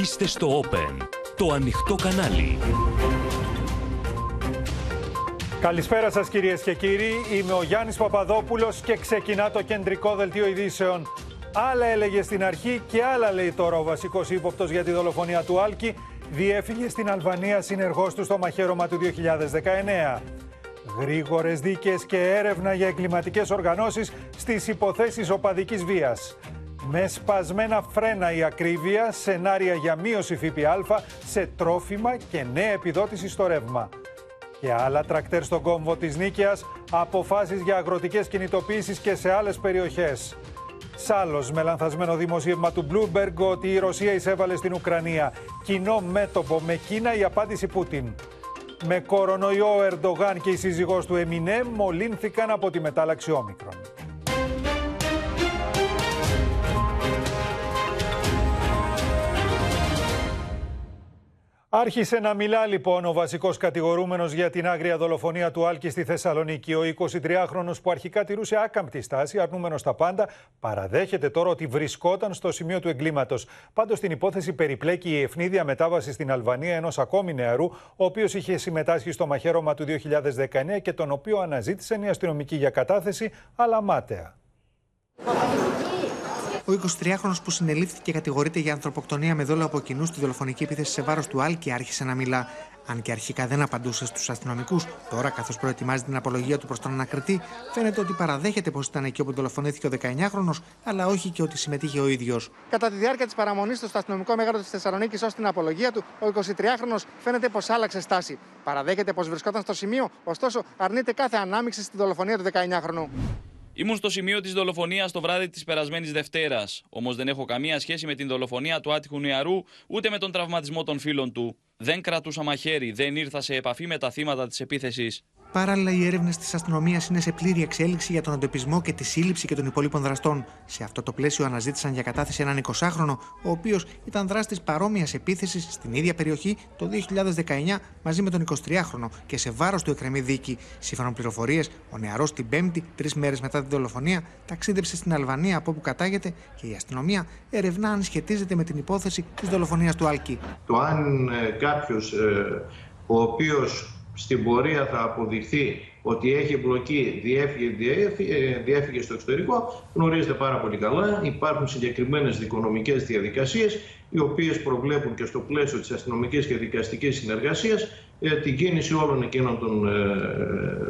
Είστε στο Open, το ανοιχτό κανάλι. Καλησπέρα σας κυρίες και κύριοι, είμαι ο Γιάννης Παπαδόπουλος και ξεκινά το κεντρικό δελτίο ειδήσεων. Άλλα έλεγε στην αρχή και άλλα λέει τώρα ο βασικός ύποπτος για τη δολοφονία του Άλκη, διέφυγε στην Αλβανία συνεργός του στο μαχαίρωμα του 2019. Γρήγορες δίκες και έρευνα για εγκληματικές οργανώσεις στις υποθέσεις οπαδικής βίας. Με σπασμένα φρένα η ακρίβεια, σενάρια για μείωση ΦΠΑ σε τρόφιμα και νέα επιδότηση στο ρεύμα. Και άλλα τρακτέρ στον κόμβο της Νίκαιας, αποφάσεις για αγροτικές κινητοποίησεις και σε άλλες περιοχές. Σάλος με λανθασμένο δημοσίευμα του Bloomberg ότι η Ρωσία εισέβαλε στην Ουκρανία. Κοινό μέτωπο με Κίνα η απάντηση Πούτιν. Με κορονοϊό ο Ερντογάν και η σύζυγός του Εμινέ μολύνθηκαν από τη μετάλλαξη όμικρον. Άρχισε να μιλά λοιπόν ο βασικός κατηγορούμενος για την άγρια δολοφονία του Άλκη στη Θεσσαλονίκη. Ο 23χρονο που αρχικά τηρούσε άκαμπτη στάση, αρνούμενος τα πάντα, παραδέχεται τώρα ότι βρισκόταν στο σημείο του εγκλήματος. Πάντως την υπόθεση περιπλέκει η ευνίδια μετάβαση στην Αλβανία ενός ακόμη νεαρού, ο οποίος είχε συμμετάσχει στο μαχαίρωμα του 2019 και τον οποίο αναζήτησαν οι αστυνομικοί για κατάθεση, αλλά μάταια. Ο 23χρονο που συνελήφθηκε και κατηγορείται για ανθρωποκτονία με δόλο από κοινού στη δολοφονική επίθεση σε βάρος του Άλκη άρχισε να μιλά. Αν και αρχικά δεν απαντούσε στους αστυνομικούς, τώρα καθώς προετοιμάζει την απολογία του προς τον ανακριτή, φαίνεται ότι παραδέχεται πως ήταν εκεί όπου δολοφονήθηκε ο 19χρονο, αλλά όχι και ότι συμμετείχε ο ίδιος. Κατά τη διάρκεια της παραμονής του στο αστυνομικό μέγαρο της Θεσσαλονίκης ως την απολογία του, ο 23χρονο φαίνεται πως άλλαξε στάση. Παραδέχεται πως βρισκόταν στο σημείο, ωστόσο αρνείται κάθε ανάμειξη στη δολοφονία του 19χρονου. Ήμουν στο σημείο της δολοφονίας το βράδυ της περασμένης Δευτέρας. Όμως δεν έχω καμία σχέση με την δολοφονία του άτυχου νεαρού ούτε με τον τραυματισμό των φίλων του. Δεν κρατούσα μαχαίρι, δεν ήρθα σε επαφή με τα θύματα της επίθεσης. Παράλληλα, οι έρευνες της αστυνομίας είναι σε πλήρη εξέλιξη για τον εντοπισμό και τη σύλληψη και των υπολείπων δραστών. Σε αυτό το πλαίσιο, αναζήτησαν για κατάθεση έναν 20χρονο, ο οποίος ήταν δράστης παρόμοιας επίθεσης στην ίδια περιοχή το 2019 μαζί με τον 23χρονο και σε βάρος του εκκρεμή δίκη. Σύμφωνα με πληροφορίες, ο νεαρός την Πέμπτη, τρεις μέρες μετά την δολοφονία, ταξίδεψε στην Αλβανία από όπου κατάγεται και η αστυνομία ερευνά αν σχετίζεται με την υπόθεση της δολοφονίας του Άλκη. Το αν ε, κάποιος ε, ο οποίος στην πορεία θα αποδειχθεί ότι έχει εμπλοκή, διέφυγε, διέφυγε στο εξωτερικό, γνωρίζετε πάρα πολύ καλά. Υπάρχουν συγκεκριμένες δικονομικές διαδικασίες, οι οποίες προβλέπουν και στο πλαίσιο της αστυνομικής και δικαστικής συνεργασίας ε, την κίνηση όλων εκείνων των ε,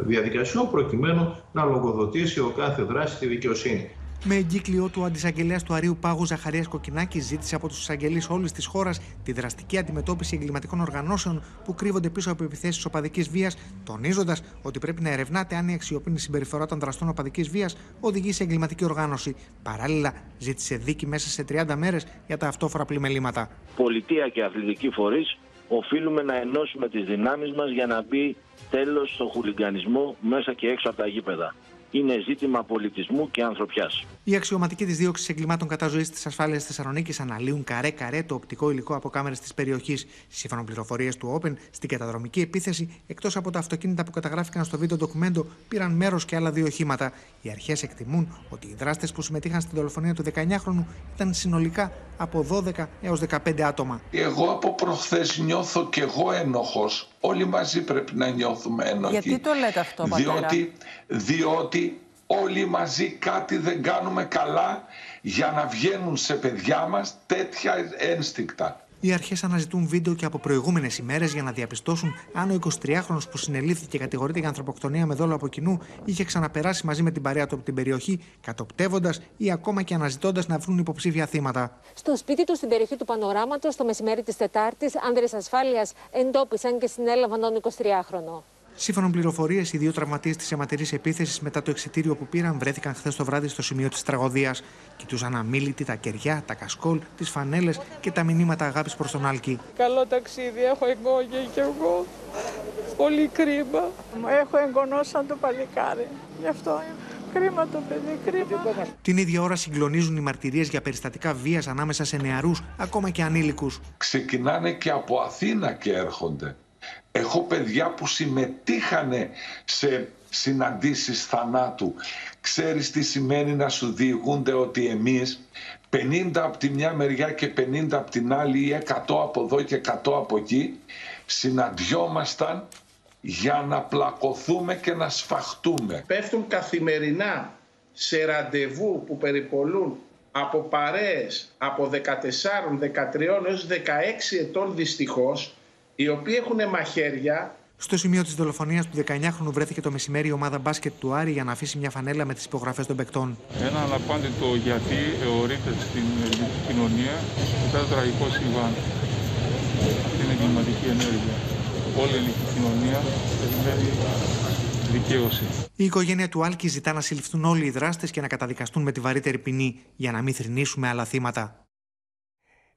διαδικασιών, προκειμένου να λογοδοτήσει ο κάθε δράση στη δικαιοσύνη. Με εγκύκλιο του, ο αντισαγγελέας του Αρίου Πάγου Ζαχαρίας Κοκκινάκη ζήτησε από τους εισαγγελείς όλης της χώρας τη δραστική αντιμετώπιση εγκληματικών οργανώσεων που κρύβονται πίσω από επιθέσεις οπαδικής βίας, τονίζοντας ότι πρέπει να ερευνάται αν η αξιοπίνη συμπεριφορά των δραστών οπαδικής βίας οδηγεί σε εγκληματική οργάνωση. Παράλληλα, ζήτησε δίκη μέσα σε 30 μέρες για τα αυτόφορα πλημελήματα. Πολιτεία και αθλητικοί φορείς οφείλουμε να ενώσουμε τις δυνάμεις μας για να μπει τέλος στο χουλιγκανισμό μέσα και έξω από τα γήπεδα είναι ζήτημα πολιτισμού και ανθρωπιάς. Οι αξιωματικοί της δίωξη εγκλημάτων κατά ζωής της ασφάλειας τη Θεσσαλονίκης αναλύουν καρέ-καρέ το οπτικό υλικό από κάμερες της περιοχής. Σύμφωνα με πληροφορίες του Open, στην καταδρομική επίθεση, εκτός από τα αυτοκίνητα που καταγράφηκαν στο βίντεο ντοκουμέντο, πήραν μέρος και άλλα δύο οχήματα. Οι αρχές εκτιμούν ότι οι δράστες που συμμετείχαν στην δολοφονία του 19χρονου ήταν συνολικά από 12 έως 15 άτομα. Εγώ από προχθές νιώθω κι εγώ ένοχος. Όλοι μαζί πρέπει να νιώθουμε ένοχοι. Γιατί το λέτε αυτό, πατέρα; Διότι, διότι όλοι μαζί κάτι δεν κάνουμε καλά για να βγαίνουν σε παιδιά μας τέτοια ένστικτα. Οι αρχές αναζητούν βίντεο και από προηγούμενες ημέρες για να διαπιστώσουν αν ο 23χρονο που συνελήφθηκε και κατηγορείται για ανθρωποκτονία με δόλο από κοινού είχε ξαναπεράσει μαζί με την παρέα του από την περιοχή, κατοπτεύοντας ή ακόμα και αναζητώντας να βρουν υποψήφια θύματα. Στο σπίτι του στην περιοχή του Πανοράματος, το μεσημέρι της Τετάρτης, άνδρες ασφάλειας εντόπισαν και συνέλαβαν τον 23χρονο. Σύμφωνα με πληροφορίες, οι δύο τραυματίες της αιματηρής επίθεσης μετά το εξητήριο που πήραν βρέθηκαν χθες το βράδυ στο σημείο της τραγωδίας. Κοιτούσαν αμήλυτοι τα κεριά, τα κασκόλ, τις φανέλες και τα μηνύματα αγάπης προς τον Άλκη. Καλό ταξίδι, έχω εγγόνια κι εγώ. Πολύ κρίμα. Έχω εγγονό σαν το παλικάρι. Γι' αυτό Κρίμα το παιδί, κρίμα. Την ίδια ώρα συγκλονίζουν οι μαρτυρίες για περιστατικά βίας ανάμεσα σε νεαρούς, ακόμα και ανήλικους. Ξεκινάνε και από Αθήνα και έρχονται. Έχω παιδιά που συμμετείχανε σε συναντήσεις θανάτου. Ξέρεις τι σημαίνει να σου διηγούνται ότι εμείς 50 από τη μια μεριά και 50 από την άλλη ή 100 από εδώ και 100 από εκεί συναντιόμασταν για να πλακωθούμε και να σφαχτούμε. Πέφτουν καθημερινά σε ραντεβού που περιπολούν από παρέες από 14, 13 έως 16 ετών δυστυχώς οι οποίοι έχουν μαχαίρια στο σημείο της δολοφονίας του 19χρονου βρέθηκε το μεσημέρι η ομάδα μπάσκετ του Άρη για να αφήσει μια φανέλα με τις υπογραφές των παικτών. Ένα αναπάντητο γιατί εωρείται στην ελληνική κοινωνία μετά το τραγικό συμβάν. Αυτή είναι εγκληματική ενέργεια. Όλη η ελληνική κοινωνία περιμένει δικαίωση. Η οικογένεια του Άλκη ζητά να συλληφθούν όλοι οι δράστες και να καταδικαστούν με τη βαρύτερη ποινή για να μην θρυνήσουμε άλλα θύματα.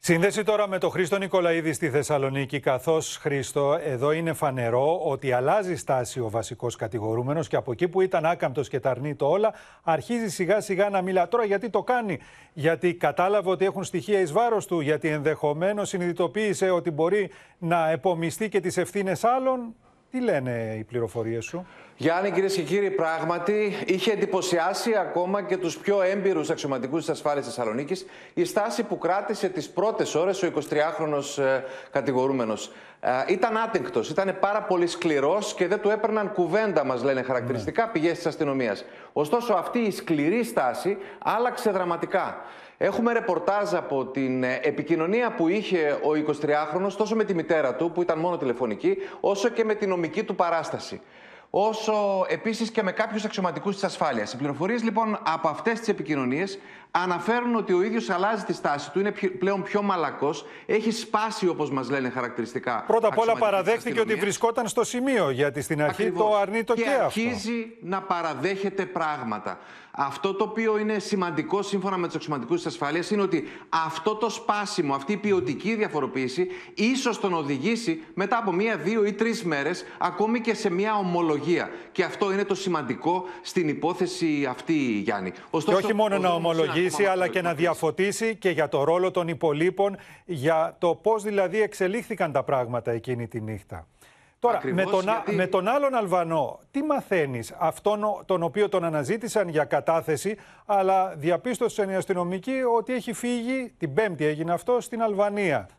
Σύνδεση τώρα με τον Χρήστο Νικολαίδη στη Θεσσαλονίκη, καθώς Χρήστο, εδώ είναι φανερό ότι αλλάζει στάση ο βασικός κατηγορούμενος και από εκεί που ήταν άκαμπτος και τα το όλα, αρχίζει σιγά σιγά να μιλά. Τώρα γιατί το κάνει, Γιατί κατάλαβε ότι έχουν στοιχεία εις βάρος του, Γιατί ενδεχομένως συνειδητοποίησε ότι μπορεί να επομιστεί και τις ευθύνες άλλων; Τι λένε οι πληροφορίες σου; Γιάννη, κυρίες και κύριοι, πράγματι είχε εντυπωσιάσει ακόμα και τους πιο έμπειρους αξιωματικούς της ασφάλεια Θεσσαλονίκης η στάση που κράτησε τις πρώτες ώρες ο 23χρονο ε, κατηγορούμενος. Ε, ήταν άτεγκτος, ήταν πάρα πολύ σκληρός και δεν του έπαιρναν κουβέντα, μας λένε χαρακτηριστικά, ναι. πηγές της αστυνομίας. Ωστόσο, αυτή η σκληρή στάση άλλαξε δραματικά. Έχουμε ρεπορτάζ από την ε, επικοινωνία που είχε ο 23χρονος τόσο με τη μητέρα του, που ήταν μόνο τηλεφωνική, όσο και με την νομική του παράσταση όσο επίσης και με κάποιους αξιωματικούς της ασφάλειας. Οι πληροφορίες λοιπόν από αυτές τις επικοινωνίες αναφέρουν ότι ο ίδιος αλλάζει τη στάση του, είναι πλέον πιο μαλακός, έχει σπάσει όπως μας λένε χαρακτηριστικά. Πρώτα απ' όλα παραδέχτηκε ότι βρισκόταν στο σημείο, γιατί στην αρχή Ακριβώς. το αρνεί το και, και αυτό. αρχίζει να παραδέχεται πράγματα. Αυτό το οποίο είναι σημαντικό σύμφωνα με τους αξιωματικού της ασφάλειας είναι ότι αυτό το σπάσιμο, αυτή η ποιοτική διαφοροποίηση, ίσως τον οδηγήσει μετά από μία, δύο ή τρεις μέρες ακόμη και σε μία ομολογία. Και αυτό είναι το σημαντικό στην υπόθεση αυτή, Γιάννη. Ωστόσο, και όχι μόνο να ομολογήσει, αλλά και να διαφωτίσει και για το ρόλο των υπολείπων, για το πώς δηλαδή εξελίχθηκαν τα πράγματα εκείνη τη νύχτα. Τώρα, με, τον, με τον άλλον Αλβανό, τι μαθαίνεις, αυτόν τον οποίο τον αναζήτησαν για κατάθεση, αλλά διαπίστωσαν οι αστυνομικοί ότι έχει φύγει, την Πέμπτη έγινε αυτό, στην Αλβανία.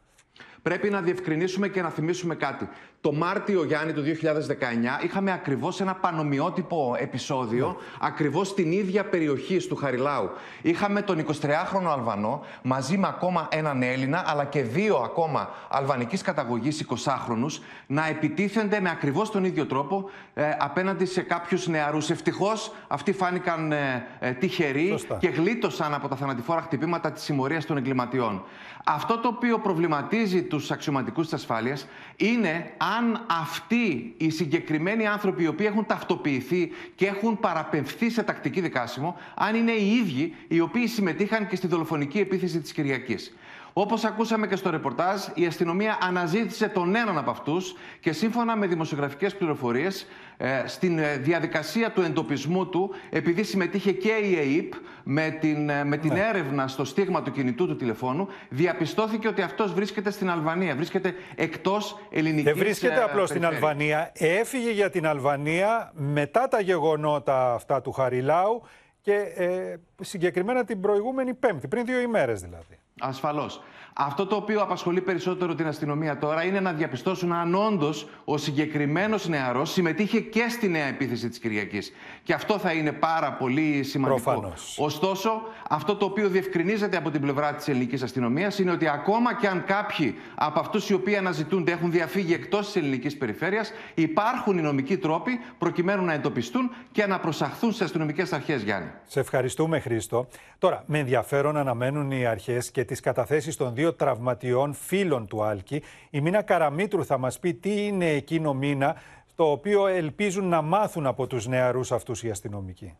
Πρέπει να διευκρινίσουμε και να θυμίσουμε κάτι. Το Μάρτιο, Γιάννη, του 2019, είχαμε ακριβώς ένα πανομοιότυπο επεισόδιο, ναι. ακριβώς στην ίδια περιοχή του Χαριλάου. Είχαμε τον 23χρονο Αλβανό μαζί με ακόμα έναν Έλληνα, αλλά και δύο ακόμα αλβανικής καταγωγής 20χρονου, να επιτίθενται με ακριβώς τον ίδιο τρόπο ε, απέναντι σε κάποιους νεαρούς. Ευτυχώς αυτοί φάνηκαν ε, ε, τυχεροί και γλίτωσαν από τα θανατηφόρα χτυπήματα της συμμορίας των εγκληματιών. Αυτό το οποίο προβληματίζει τους αξιωματικούς της ασφάλειας είναι αν αυτοί οι συγκεκριμένοι άνθρωποι οι οποίοι έχουν ταυτοποιηθεί και έχουν παραπευθεί σε τακτική δικάσιμο, αν είναι οι ίδιοι οι οποίοι συμμετείχαν και στη δολοφονική επίθεση της Κυριακής. Όπως ακούσαμε και στο ρεπορτάζ, η αστυνομία αναζήτησε τον έναν από αυτούς και σύμφωνα με δημοσιογραφικές πληροφορίες, ε, στην ε, διαδικασία του εντοπισμού του, επειδή συμμετείχε και η ΕΕΠ με την, ε, με την ναι. έρευνα στο στίγμα του κινητού του τηλεφώνου, διαπιστώθηκε ότι αυτός βρίσκεται στην Αλβανία, βρίσκεται εκτός ελληνικής Δεν βρίσκεται απλώς στην Αλβανία, έφυγε για την Αλβανία μετά τα γεγονότα αυτά του Χαριλάου και ε, συγκεκριμένα την προηγούμενη Πέμπτη, πριν δύο ημέρες δηλαδή. Ασφαλώς. Αυτό το οποίο απασχολεί περισσότερο την αστυνομία τώρα είναι να διαπιστώσουν αν όντως ο συγκεκριμένος νεαρός συμμετείχε και στη νέα επίθεση της Κυριακής. Και αυτό θα είναι πάρα πολύ σημαντικό. Προφανώς. Ωστόσο, αυτό το οποίο διευκρινίζεται από την πλευρά της ελληνικής αστυνομίας είναι ότι ακόμα και αν κάποιοι από αυτούς οι οποίοι αναζητούνται έχουν διαφύγει εκτός της ελληνικής περιφέρειας, υπάρχουν οι νομικοί τρόποι προκειμένου να εντοπιστούν και να προσαχθούν στι αστυνομικές αρχές, Γιάννη. Σε ευχαριστούμε, Χρήστο. Τώρα, με ενδιαφέρον αναμένουν οι αρχές και τις καταθέσεις των δύο δύο τραυματιών φίλων του Άλκη. Η Μίνα Καραμίτρου θα μας πει τι είναι εκείνο μήνα το οποίο ελπίζουν να μάθουν από τους νεαρούς αυτούς οι αστυνομικοί.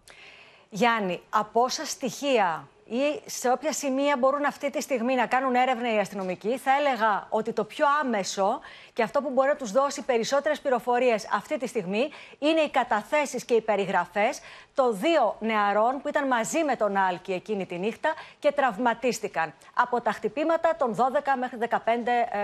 Γιάννη, από όσα στοιχεία ή σε όποια σημεία μπορούν αυτή τη στιγμή να κάνουν έρευνα οι αστυνομικοί, θα έλεγα ότι το πιο άμεσο και αυτό που μπορεί να τους δώσει περισσότερες πληροφορίες αυτή τη στιγμή είναι οι καταθέσεις και οι περιγραφές των δύο νεαρών που ήταν μαζί με τον Άλκη εκείνη τη νύχτα και τραυματίστηκαν από τα χτυπήματα των 12 μέχρι 15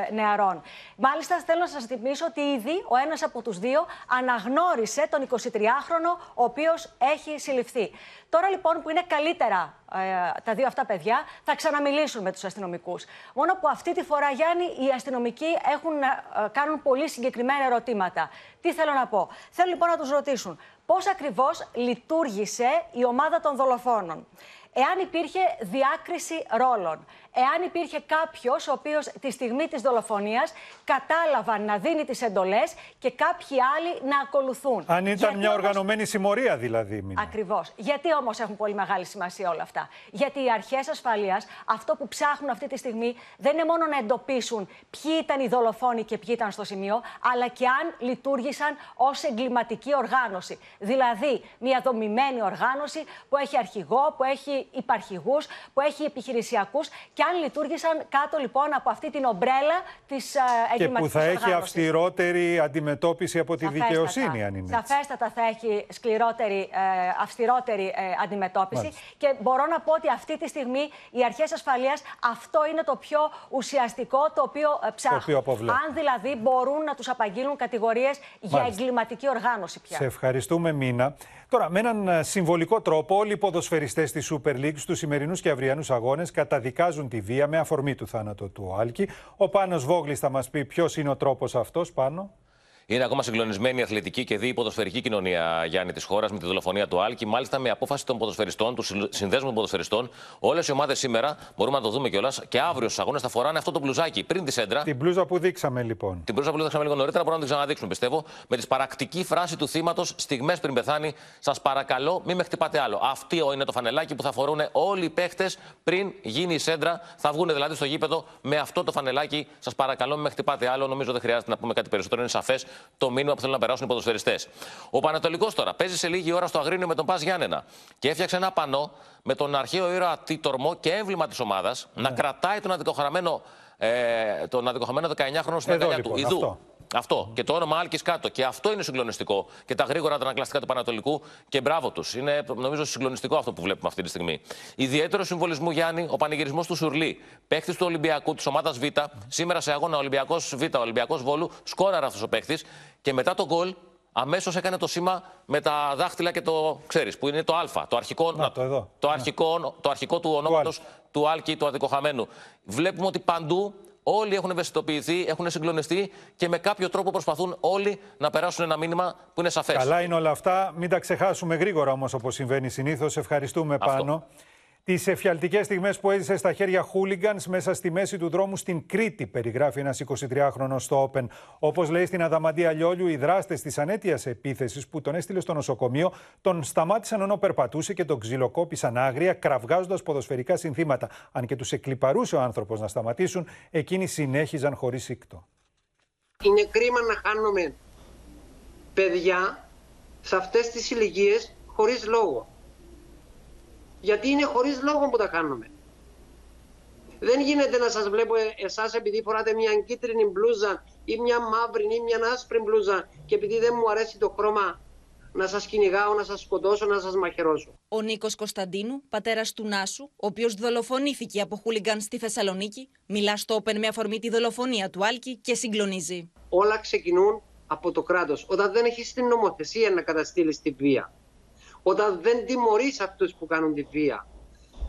ε, νεαρών. Μάλιστα, θέλω να σας θυμίσω ότι ήδη ο ένας από τους δύο αναγνώρισε τον 23χρονο, ο οποίος έχει συλληφθεί. Τώρα λοιπόν που είναι καλύτερα ε, τα δύο αυτά παιδιά, θα ξαναμιλήσουν με τους αστυνομικούς. Μόνο που αυτή τη φορά, Γιάννη, οι αστυνομικοί έχουν, ε, κάνουν πολύ συγκεκριμένα ερωτήματα. Τι θέλω να πω; Θέλω λοιπόν να τους ρωτήσουν πώς ακριβώς λειτουργήσε η ομάδα των δολοφόνων; Εάν υπήρχε διάκριση ρόλων, εάν υπήρχε κάποιος ο οποίος τη στιγμή της δολοφονίας κατάλαβαν να δίνει τις εντολές και κάποιοι άλλοι να ακολουθούν. Αν ήταν Γιατί μια όμως- οργανωμένη συμμορία, δηλαδή. Μίνα. Ακριβώς. Γιατί όμως έχουν πολύ μεγάλη σημασία όλα αυτά; Γιατί οι αρχές ασφαλείας αυτό που ψάχνουν αυτή τη στιγμή δεν είναι μόνο να εντοπίσουν ποιοι ήταν οι δολοφόνοι και ποιοι ήταν στο σημείο, αλλά και αν λειτουργήσαν ως εγκληματική οργάνωση. Δηλαδή, μια δομημένη οργάνωση που έχει αρχηγό, που έχει υπαρχηγούς, που έχει επιχειρησιακούς και αν λειτουργήσαν κάτω λοιπόν από αυτή την ομπρέλα της Και εγκληματικής που θα έχει οργάνωσης. αυστηρότερη αντιμετώπιση από τη Σαφέστατα. δικαιοσύνη, αν είναι. έτσι. Σαφέστατα θα έχει σκληρότερη, ε, αυστηρότερη ε, αντιμετώπιση. Μάλιστα. Και μπορώ να πω ότι αυτή τη στιγμή οι αρχές ασφαλείας αυτό είναι το πιο ουσιαστικό το οποίο ε, ψάχνουν. οποίο αποβλέπουν. Αν δηλαδή μπορούν να τους απαγγείλουν κατηγορίες για Μάλιστα. εγκληματική οργάνωση πια. Σε ευχαριστούμε, Μίνα. Τώρα, με έναν ε, συμβολικό τρόπο, όλοι οι ποδοσφαιριστές της Super League στους σημερινούς και αυριανούς αγώνες καταδικάζουν τη βία με αφορμή του θάνατο του Άλκη. Ο Πάνος Βόγλης θα μας πει ποιος είναι ο τρόπος αυτός, Πάνο; Είναι ακόμα συγκλονισμένη η αθλητική και δι ποδοσφαιρική κοινωνία, Γιάννη, της χώρας με τη δολοφονία του Άλκη. Μάλιστα, με απόφαση των ποδοσφαιριστών, του συλλ- συνδέσμου των ποδοσφαιριστών, όλες οι ομάδες σήμερα, μπορούμε να το δούμε κιόλας, και αύριο στους αγώνες θα φοράνε αυτό το μπλουζάκι πριν τη σέντρα. Την μπλούζα που δείξαμε, λοιπόν. Την μπλούζα που δείξαμε λίγο νωρίτερα, μπορούμε να την ξαναδείξουμε, πιστεύω. Με τη παρακτική φράση του θύματος, στιγμές πριν πεθάνει, σας παρακαλώ, μην με χτυπάτε άλλο. Αυτό είναι το φανελάκι που θα φορούν όλοι οι παίχτες πριν γίνει η σέντρα. Θα βγουν δηλαδή στο γήπεδο με αυτό το φανελάκι. Σας παρακαλώ, μην με χτυπάτε άλλο. Νομίζω δεν χρειάζεται να πούμε κάτι περισσότερο. Είναι σαφές το μήνυμα που θέλουν να περάσουν οι ποδοσφαιριστές. Ο Πανατολικός τώρα παίζει σε λίγη ώρα στο Αγρίνιο με τον Πας Γιάννενα και έφτιαξε ένα πανό με τον αρχαίο ήρωα Τίτορμο και έμβλημα της ομάδας να κρατάει τον αδικοχαραμένο, ε, τον αδικοχαμένο 19χρονο στην Εδώ, αγκαλιά λοιπόν, του. Ιδού. Αυτό. Αυτό. Και το όνομα Άλκης κάτω. Και αυτό είναι συγκλονιστικό. Και τα γρήγορα αντανακλαστικά του Πανατολικού. Και μπράβο τους. Είναι νομίζω συγκλονιστικό αυτό που βλέπουμε αυτή τη στιγμή. Ιδιαίτερο συμβολισμό Γιάννη, ο πανηγυρισμός του Σουρλί. Παίχτης του Ολυμπιακού, της ομάδας Β. Σήμερα σε αγώνα Ολυμπιακός Β, Ολυμπιακός Βόλου. Σκόραρε αυτός ο παίχτης. Και μετά το γκολ αμέσως έκανε το σήμα με τα δάχτυλα και το ξέρεις, που είναι το Α. Το αρχικό, Να, το εδώ. το αρχικό, το αρχικό του ονόματος του Άλκη, του αδικοχαμένου. Βλέπουμε ότι παντού όλοι έχουν ευαισθητοποιηθεί, έχουν συγκλονιστεί και με κάποιο τρόπο προσπαθούν όλοι να περάσουν ένα μήνυμα που είναι σαφές. Καλά είναι όλα αυτά. Μην τα ξεχάσουμε γρήγορα όμως, όπως συμβαίνει συνήθως. Ευχαριστούμε Αυτό. πάνω. Τις εφιαλτικές στιγμές που έζησε στα χέρια χούλιγκανς μέσα στη μέση του δρόμου στην Κρήτη, περιγράφει ένας 23χρονο στο Open. Όπως λέει στην Αδαμαντία Λιόλιου, οι δράστες της ανέτειας επίθεσης που τον έστειλε στο νοσοκομείο τον σταμάτησαν ενώ περπατούσε και τον ξυλοκόπησαν άγρια, κραυγάζοντας ποδοσφαιρικά συνθήματα. Αν και τους εκλυπαρούσε ο άνθρωπος να σταματήσουν, εκείνοι συνέχιζαν χωρίς σύκτο. Είναι κρίμα να χάνουμε παιδιά σε αυτές τις ηλικίες χωρίς λόγο. Γιατί είναι χωρίς λόγο που τα χάνουμε. Δεν γίνεται να σας βλέπω ε- εσάς επειδή φοράτε μια κίτρινη μπλούζα ή μια μαύρη ή μια άσπρη μπλούζα και επειδή δεν μου αρέσει το χρώμα να σας κυνηγάω, να σας σκοτώσω, να σας μαχαιρώσω. Ο Νίκος Κωνσταντίνου, πατέρας του Νάσου, ο οποίος δολοφονήθηκε από χούλιγκαν στη Θεσσαλονίκη, μιλά στο Open με αφορμή τη δολοφονία του Άλκη και συγκλονίζει. όλα ξεκινούν από το κράτος. Όταν δεν έχεις την νομοθεσία να καταστήλεις τη βία. Όταν δεν τιμωρείς αυτούς που κάνουν τη βία.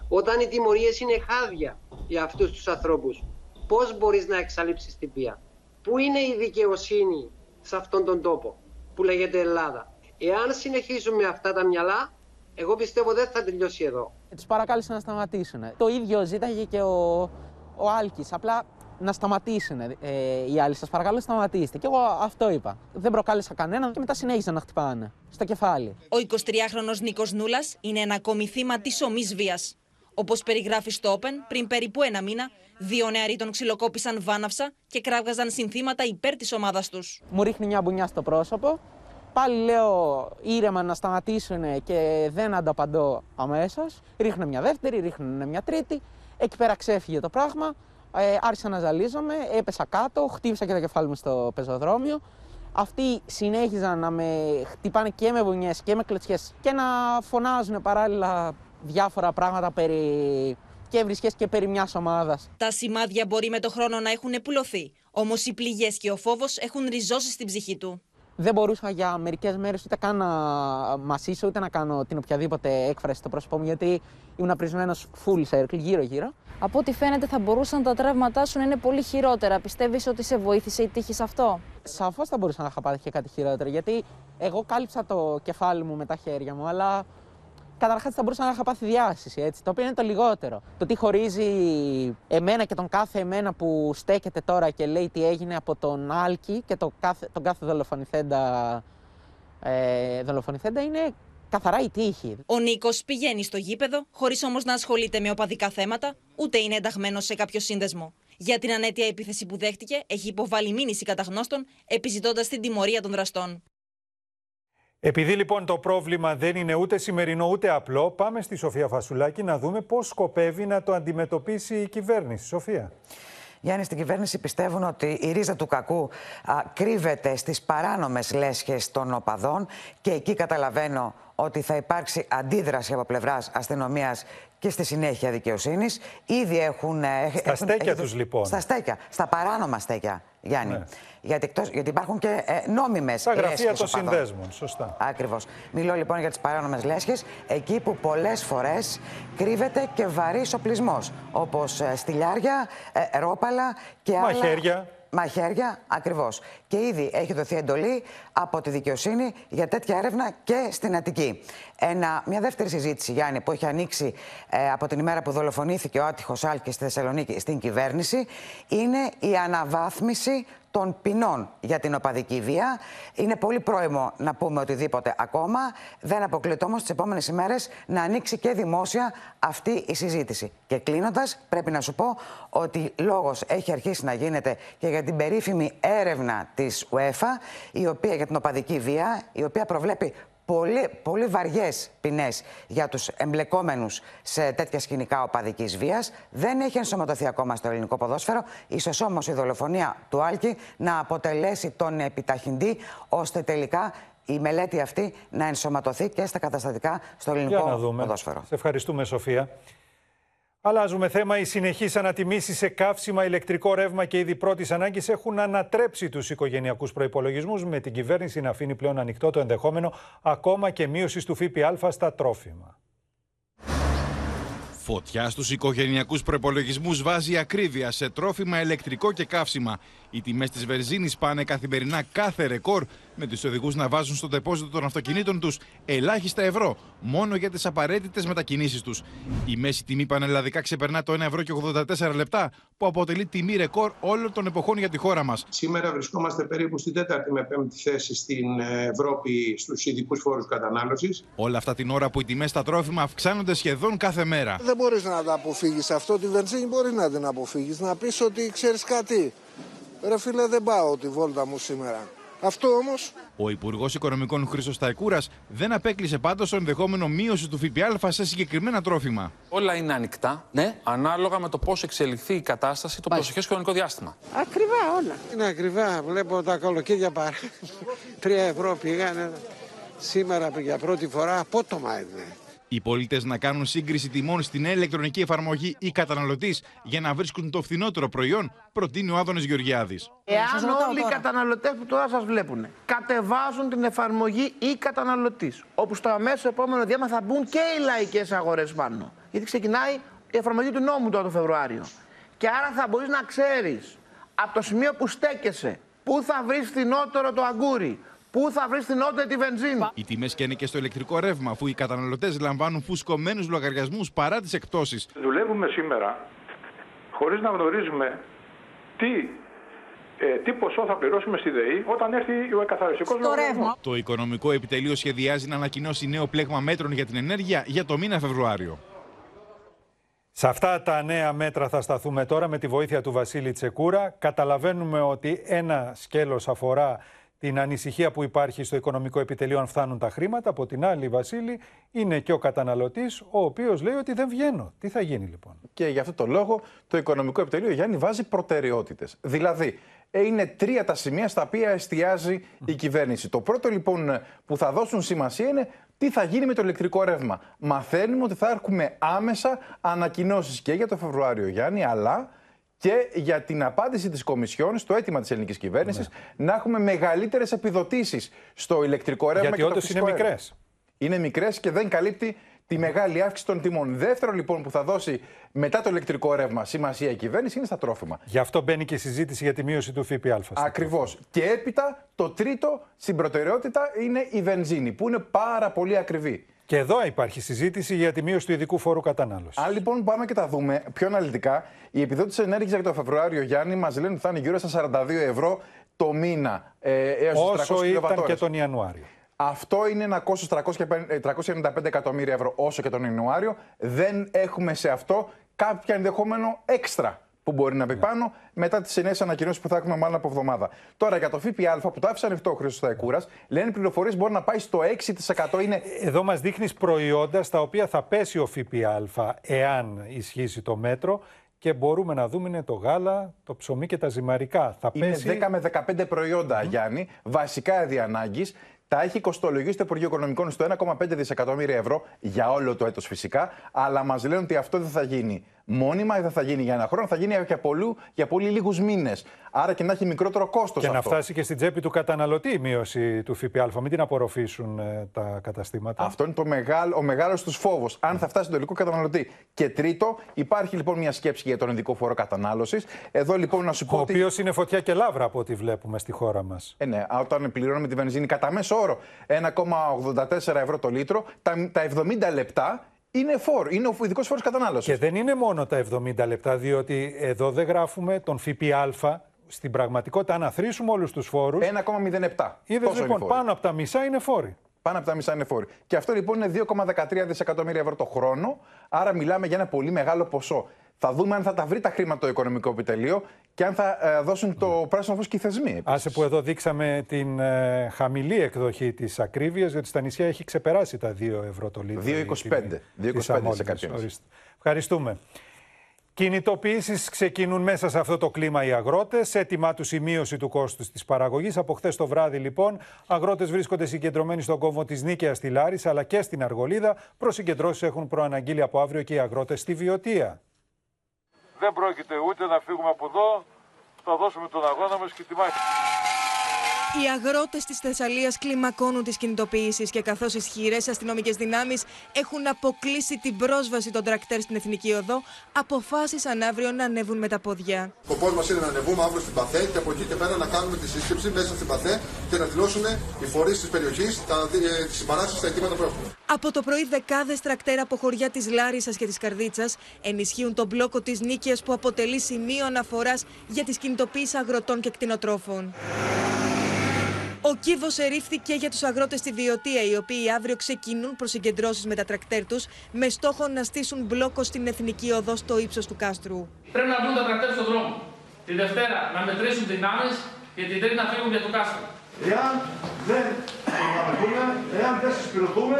Όταν οι τιμωρίες είναι χάδια για αυτούς τους ανθρώπους. Πώς μπορείς να εξαλείψεις τη βία; Πού είναι η δικαιοσύνη σε αυτόν τον τόπο που λέγεται Ελλάδα; Εάν συνεχίσουμε αυτά τα μυαλά, εγώ πιστεύω δεν θα τελειώσει εδώ. Τους παρακάλεσε να σταματήσουν. Το ίδιο ζήταγε και ο, ο Άλκης. Απλά να σταματήσουν ε, οι άλλοι. Σας παρακαλώ, σταματήστε. Και εγώ αυτό είπα. Δεν προκάλεσα κανέναν και μετά συνέχιζαν να χτυπάνε στο κεφάλι. Ο 23χρονο Νίκος Νούλας είναι ένα ακόμη θύμα της ομής βίας. Όπως περιγράφει στο Open, πριν περίπου ένα μήνα, δύο νεαροί τον ξυλοκόπησαν βάναυσα και κράβγαζαν συνθήματα υπέρ της ομάδας τους. Μου ρίχνει μια μπουνιά στο πρόσωπο. Πάλι λέω ήρεμα να σταματήσουν και δεν ανταπαντώ αμέσως. Ρίχνουν μια δεύτερη, ρίχνουν μια τρίτη. Εκεί πέρα ξέφυγε το πράγμα. Ε, άρχισα να ζαλίζομαι, έπεσα κάτω, χτύπησα και το κεφάλι μου στο πεζοδρόμιο. αυτοί συνέχιζαν να με χτυπάνε και με βουνιές και με κλωτσιές και να φωνάζουν παράλληλα διάφορα πράγματα περί και βρισκές και περί μιας ομάδας. Τα σημάδια μπορεί με το χρόνο να έχουν πουλωθεί. Όμως οι πληγές και ο φόβος έχουν ριζώσει στην ψυχή του. Δεν μπορούσα για μερικές μέρες ούτε καν να μασίσω ούτε να κάνω την οποιαδήποτε έκφραση στο πρόσωπό μου, γιατί ήμουν πρισμένο full circle γύρω-γύρω. Από ό,τι φαίνεται, θα μπορούσαν τα τραύματά σου να είναι πολύ χειρότερα. Πιστεύεις ότι σε βοήθησε η τύχη σε αυτό; Σαφώς θα μπορούσα να είχα πάθει και κάτι χειρότερο, γιατί εγώ κάλυψα το κεφάλι μου με τα χέρια μου, αλλά Καταρχάς θα μπορούσα να είχα πάθει διάσηση, έτσι, το οποίο είναι το λιγότερο. Το τι χωρίζει εμένα και τον κάθε εμένα που στέκεται τώρα και λέει τι έγινε από τον Άλκη και το κάθε, τον κάθε δολοφονηθέντα, ε, δολοφονηθέντα είναι καθαρά η τύχη. Ο Νίκος πηγαίνει στο γήπεδο, χωρίς όμως να ασχολείται με οπαδικά θέματα, ούτε είναι ενταγμένος σε κάποιο σύνδεσμο. Για την ανέτεια επίθεση που δέχτηκε, έχει υποβάλει μήνυση καταγνώστων, επιζητώντας την τιμωρία των δραστών. Επειδή λοιπόν το πρόβλημα δεν είναι ούτε σημερινό ούτε απλό, πάμε στη Σοφία Φασουλάκη να δούμε πώς σκοπεύει να το αντιμετωπίσει η κυβέρνηση. Σοφία. Γιάννη, στην κυβέρνηση πιστεύουν ότι η ρίζα του κακού α, κρύβεται στις παράνομες λέσχες των οπαδών και εκεί καταλαβαίνω ότι θα υπάρξει αντίδραση από πλευράς αστυνομίας και στη συνέχεια δικαιοσύνης. Ήδη έχουν. Στα στέκια τους, λοιπόν. Στα στέκια. Στα παράνομα στέκια, Γιάννη. Ναι. Γιατί, εκτός, γιατί υπάρχουν και ε, νόμιμες Στα γραφεία των συνδέσμων, σωστά. Ακριβώς. Μιλώ λοιπόν για τις παράνομες λέσχες, εκεί που πολλές φορές κρύβεται και βαρύς οπλισμός. Όπως ε, στυλιάρια, ε, ρόπαλα και άλλα. Μαχαίρια. Μαχαίρια, ακριβώς. Και ήδη έχει δοθεί εντολή από τη δικαιοσύνη για τέτοια έρευνα και στην Αττική. Ένα, μια δεύτερη συζήτηση, Γιάννη, που έχει ανοίξει ε, από την ημέρα που δολοφονήθηκε ο άτυχος Άλκης στη Θεσσαλονίκη στην κυβέρνηση, είναι η αναβάθμιση των ποινών για την οπαδική βία. Είναι πολύ πρόημο να πούμε οτιδήποτε ακόμα. Δεν αποκλείεται όμως τις επόμενες ημέρες να ανοίξει και δημόσια αυτή η συζήτηση. Και κλείνοντας, πρέπει να σου πω ότι λόγος έχει αρχίσει να γίνεται και για την περίφημη έρευνα της UEFA, η οποία για την οπαδική βία, η οποία προβλέπει πολύ, πολύ βαριές ποινές για τους εμπλεκόμενους σε τέτοια σκηνικά οπαδικής βίας. Δεν έχει ενσωματωθεί ακόμα στο ελληνικό ποδόσφαιρο. Ίσως όμως η δολοφονία του Άλκη να αποτελέσει τον επιταχυντή ώστε τελικά η μελέτη αυτή να ενσωματωθεί και στα καταστατικά στο ελληνικό ποδόσφαιρο. Σε ευχαριστούμε Σοφία. Αλλάζουμε θέμα. Οι συνεχείς ανατιμήσεις σε καύσιμα, ηλεκτρικό ρεύμα και είδη πρώτης ανάγκης έχουν ανατρέψει τους οικογενειακούς προπολογισμού, με την κυβέρνηση να αφήνει πλέον ανοιχτό το ενδεχόμενο ακόμα και μείωσης του ΦΠΑ στα τρόφιμα. Φωτιά στους οικογενειακούς προπολογισμού βάζει ακρίβεια σε τρόφιμα, ηλεκτρικό και καύσιμα. Οι τιμές της βερζίνης πάνε καθημερινά κάθε ρεκόρ, με τους οδηγούς να βάζουν στο τεπόζιτο των αυτοκινήτων τους ελάχιστα ευρώ, μόνο για τις απαραίτητες μετακινήσεις τους. Η μέση τιμή πανελλαδικά ξεπερνά το 1 ευρώ και 84 λεπτά, που αποτελεί τιμή ρεκόρ όλων των εποχών για τη χώρα μας. Σήμερα βρισκόμαστε περίπου στην τέταρτη με πέμπτη θέση στην Ευρώπη στους ειδικούς φόρους κατανάλωσης. Όλα αυτά την ώρα που οι τιμές στα τρόφιμα αυξάνονται σχεδόν κάθε μέρα. Δεν μπορείς να τα αποφύγεις αυτό, τη βενζίνη μπορεί να την αποφύγεις, να πεις ότι ξέρεις κάτι. Ρε φίλε δεν πάω τη βόλτα μου σήμερα. Αυτό όμως. Ο Υπουργός Οικονομικών Χρήσο Ταϊκούρας δεν απέκλεισε πάντως το ενδεχόμενο μείωση του ΦΠΑ σε συγκεκριμένα τρόφιμα. Όλα είναι ανοιχτά, ναι. ανάλογα με το πώς εξελιχθεί η κατάσταση το προσεχές χρονικό διάστημα. Ακριβά όλα. Είναι ακριβά. Βλέπω τα καλοκαίρια παρά. Τρία ευρώ πήγανε. Σήμερα για πρώτη φορά απότομα είναι. Οι πολίτες να κάνουν σύγκριση τιμών στην ηλεκτρονική εφαρμογή ή καταναλωτής για να βρίσκουν το φθηνότερο προϊόν, προτείνει ο Άδωνης Γεωργιάδης. Εάν όλοι οι καταναλωτές που τώρα σας βλέπουν κατεβάζουν την εφαρμογή ή καταναλωτής, όπου στο αμέσω επόμενο διάστημα θα μπουν και οι λαϊκές αγορές πάνω. Γιατί ξεκινάει η εφαρμογή του νόμου τώρα το Φεβρουάριο. Και άρα θα μπορείς να ξέρεις από το σημείο που στέκεσαι πού θα βρεις φθηνότερο το αγκούρι, Πού θα βρεις την όντα τη βενζίνη; Οι τιμές και είναι και στο ηλεκτρικό ρεύμα, αφού οι καταναλωτές λαμβάνουν φουσκωμένους λογαριασμούς παρά τις εκπτώσεις. Δουλεύουμε σήμερα χωρίς να γνωρίζουμε τι ε, τι ποσό θα πληρώσουμε στη ΔΕΗ όταν έρθει ο εκαθαριστικός λογαριασμός. Το Οικονομικό Επιτελείο σχεδιάζει να ανακοινώσει νέο πλέγμα μέτρων για την ενέργεια για το μήνα Φεβρουάριο. Σε αυτά τα νέα μέτρα θα σταθούμε τώρα με τη βοήθεια του Βασίλη Τσεκούρα. Καταλαβαίνουμε ότι ένα σκέλος αφορά την ανησυχία που υπάρχει στο οικονομικό επιτελείο αν φτάνουν τα χρήματα. Από την άλλη, Βασίλη, είναι και ο καταναλωτής, ο οποίος λέει ότι δεν βγαίνω. Τι θα γίνει λοιπόν; Και γι' αυτό το λόγο το οικονομικό επιτελείο Γιάννη βάζει προτεραιότητες. Δηλαδή, ε, είναι τρία τα σημεία στα οποία εστιάζει η κυβέρνηση. Το πρώτο λοιπόν που θα δώσουν σημασία είναι τι θα γίνει με το ηλεκτρικό ρεύμα. Μαθαίνουμε ότι θα έχουμε άμεσα ανακοινώσεις και για το Φεβρουάριο, Γιάννη, αλλά και για την απάντηση της Κομισιόν στο αίτημα της ελληνικής κυβέρνησης Ναι. να έχουμε μεγαλύτερες επιδοτήσεις στο ηλεκτρικό ρεύμα Γιατί και το όντως φυσικό είναι αέριο. μικρές. Είναι μικρές και δεν καλύπτει τη μεγάλη αύξηση των τιμών. Δεύτερο λοιπόν που θα δώσει μετά το ηλεκτρικό ρεύμα σημασία η κυβέρνηση είναι στα τρόφιμα. Γι' αυτό μπαίνει και η συζήτηση για τη μείωση του ΦΠΑ. Ακριβώς. Και έπειτα το τρίτο στην προτεραιότητα είναι η βενζίνη, που είναι πάρα πολύ ακριβή. Και εδώ υπάρχει συζήτηση για τη μείωση του ειδικού φόρου κατανάλωσης. Αν λοιπόν πάμε και τα δούμε πιο αναλυτικά, η επιδότηση ενέργειας για το Φεβρουάριο, Γιάννη, μας λένε ότι θα είναι γύρω στα 42 ευρώ το μήνα. Ε, έως τις 300 Όσο ήταν και κιλοβατόρες. τον Ιανουάριο. Αυτό είναι ένα κόστος 395 εκατομμύρια ευρώ όσο και τον Ιανουάριο. Δεν έχουμε σε αυτό κάποια ενδεχόμενο έξτρα που μπορεί να μπει πάνω μετά τις νέε ανακοινώσεις που θα έχουμε μάλλον από εβδομάδα. Τώρα για το ΦΠΑ που το άφησε ανοιχτό ο Χρήστος Θαϊκούρα, λένε πληροφορίες μπορεί να πάει στο 6%. Είναι Εδώ μας δείχνεις προϊόντα στα οποία θα πέσει ο ΦΠΑ εάν ισχύσει το μέτρο και μπορούμε να δούμε είναι το γάλα, το ψωμί και τα ζυμαρικά. Θα Είναι πέσει... 10 με 15 προϊόντα, Γιάννη, βασικά διανάγκη. Τα έχει κοστολογήσει το Υπουργείο Οικονομικών στο 1,5 δισεκατομμύρια ευρώ για όλο το έτος φυσικά. Αλλά μας λένε ότι αυτό δεν θα γίνει μόνιμα, δεν θα γίνει για ένα χρόνο, θα γίνει για, πολλού, για πολύ λίγους μήνες. Άρα και να έχει μικρότερο κόστος Και αυτό. να φτάσει και στην τσέπη του καταναλωτή η μείωση του ΦΠΑ. Μην την απορροφήσουν ε, τα καταστήματα. Αυτό είναι το μεγάλο, ο μεγάλος τους φόβος. Αν θα φτάσει στον τελικό καταναλωτή. Και τρίτο, υπάρχει λοιπόν μια σκέψη για τον ειδικό φόρο κατανάλωσης. Εδώ λοιπόν να σου πω. Ο ότι- οποίος είναι φωτιά και λάβρα από ό,τι βλέπουμε στη χώρα μας. Ε, ναι, α, όταν πληρώνουμε τη βενζίνη κατά μέσο όρο 1,84 ευρώ το λίτρο, τα, τα 70 λεπτά είναι φόρο. Είναι ο ειδικός φόρος κατανάλωσης. Και δεν είναι μόνο τα 70 λεπτά, διότι εδώ δεν γράφουμε τον ΦΠΑ. Στην πραγματικότητα, αν αθροίσουμε όλους τους φόρου. 1,07. Είδες Τόσο είναι λοιπόν, φόροι; πάνω από τα μισά είναι φόροι. Πάνω από τα μισά είναι φόροι. Και αυτό λοιπόν είναι 2,13 δισεκατομμύρια ευρώ το χρόνο. Άρα μιλάμε για ένα πολύ μεγάλο ποσό. Θα δούμε αν θα τα βρει τα χρήματα το οικονομικό επιτελείο και αν θα ε, δώσουν το πράσινο φως και οι θεσμοί. Άσε που εδώ δείξαμε την ε, χαμηλή εκδοχή της ακρίβειας, διότι στα νησιά έχει ξεπεράσει τα 2 ευρώ το λίτρο. 2,25. 2,25 σε κάποιες. Ορίστε. Ευχαριστούμε. Κινητοποιήσεις ξεκινούν μέσα σε αυτό το κλίμα οι αγρότες. Έτοιμά τους η μείωση του κόστους της παραγωγής. Από χθες το βράδυ, λοιπόν, αγρότες βρίσκονται συγκεντρωμένοι στον κόμβο της Νίκαια στη Λάρισα αλλά και στην Αργολίδα. Προσυγκεντρώσει έχουν προαναγγείλει από αύριο και οι αγρότες στη Βιωτία. Δεν πρόκειται ούτε να φύγουμε από εδώ. Θα δώσουμε τον αγώνα μας και τη μάχη. Οι αγρότες της Θεσσαλίας κλιμακώνουν τις κινητοποιήσεις και καθώς ισχυρές αστυνομικές δυνάμεις έχουν αποκλείσει την πρόσβαση των τρακτέρ στην Εθνική Οδό, αποφάσισαν αύριο να ανέβουν με τα πόδια. Σκοπό μα είναι να ανεβούμε αύριο στην Παθέ και από εκεί και πέρα να κάνουμε τη σύσκεψη μέσα στην Παθέ και να δηλώσουν οι φορείς της περιοχής τις συμπαράσει στα αιτήματα που έχουμε. Από το πρωί, δεκάδες τρακτέρ από χωριά της Λάρισας και της Καρδίτσας ενισχύουν τον μπλόκο της Νίκαιας που αποτελεί σημείο αναφοράς για τις κινητοποιήσει αγροτών και κτηνοτρόφων. Ο κύβο ερήφθηκε για τους αγρότες στη Βιωτία, οι οποίοι αύριο ξεκινούν προ συγκεντρώσει με τα τρακτέρ τους, με στόχο να στήσουν μπλόκο στην εθνική οδό στο ύψος του κάστρου. Πρέπει να βγουν τα τρακτέρ στον δρόμο. Τη Δευτέρα να μετρήσουν δυνάμεις και την Τρίτη να φύγουν για το κάστρο. Εάν δεν προγραμματούμε, εάν δεν συσπηρωθούμε,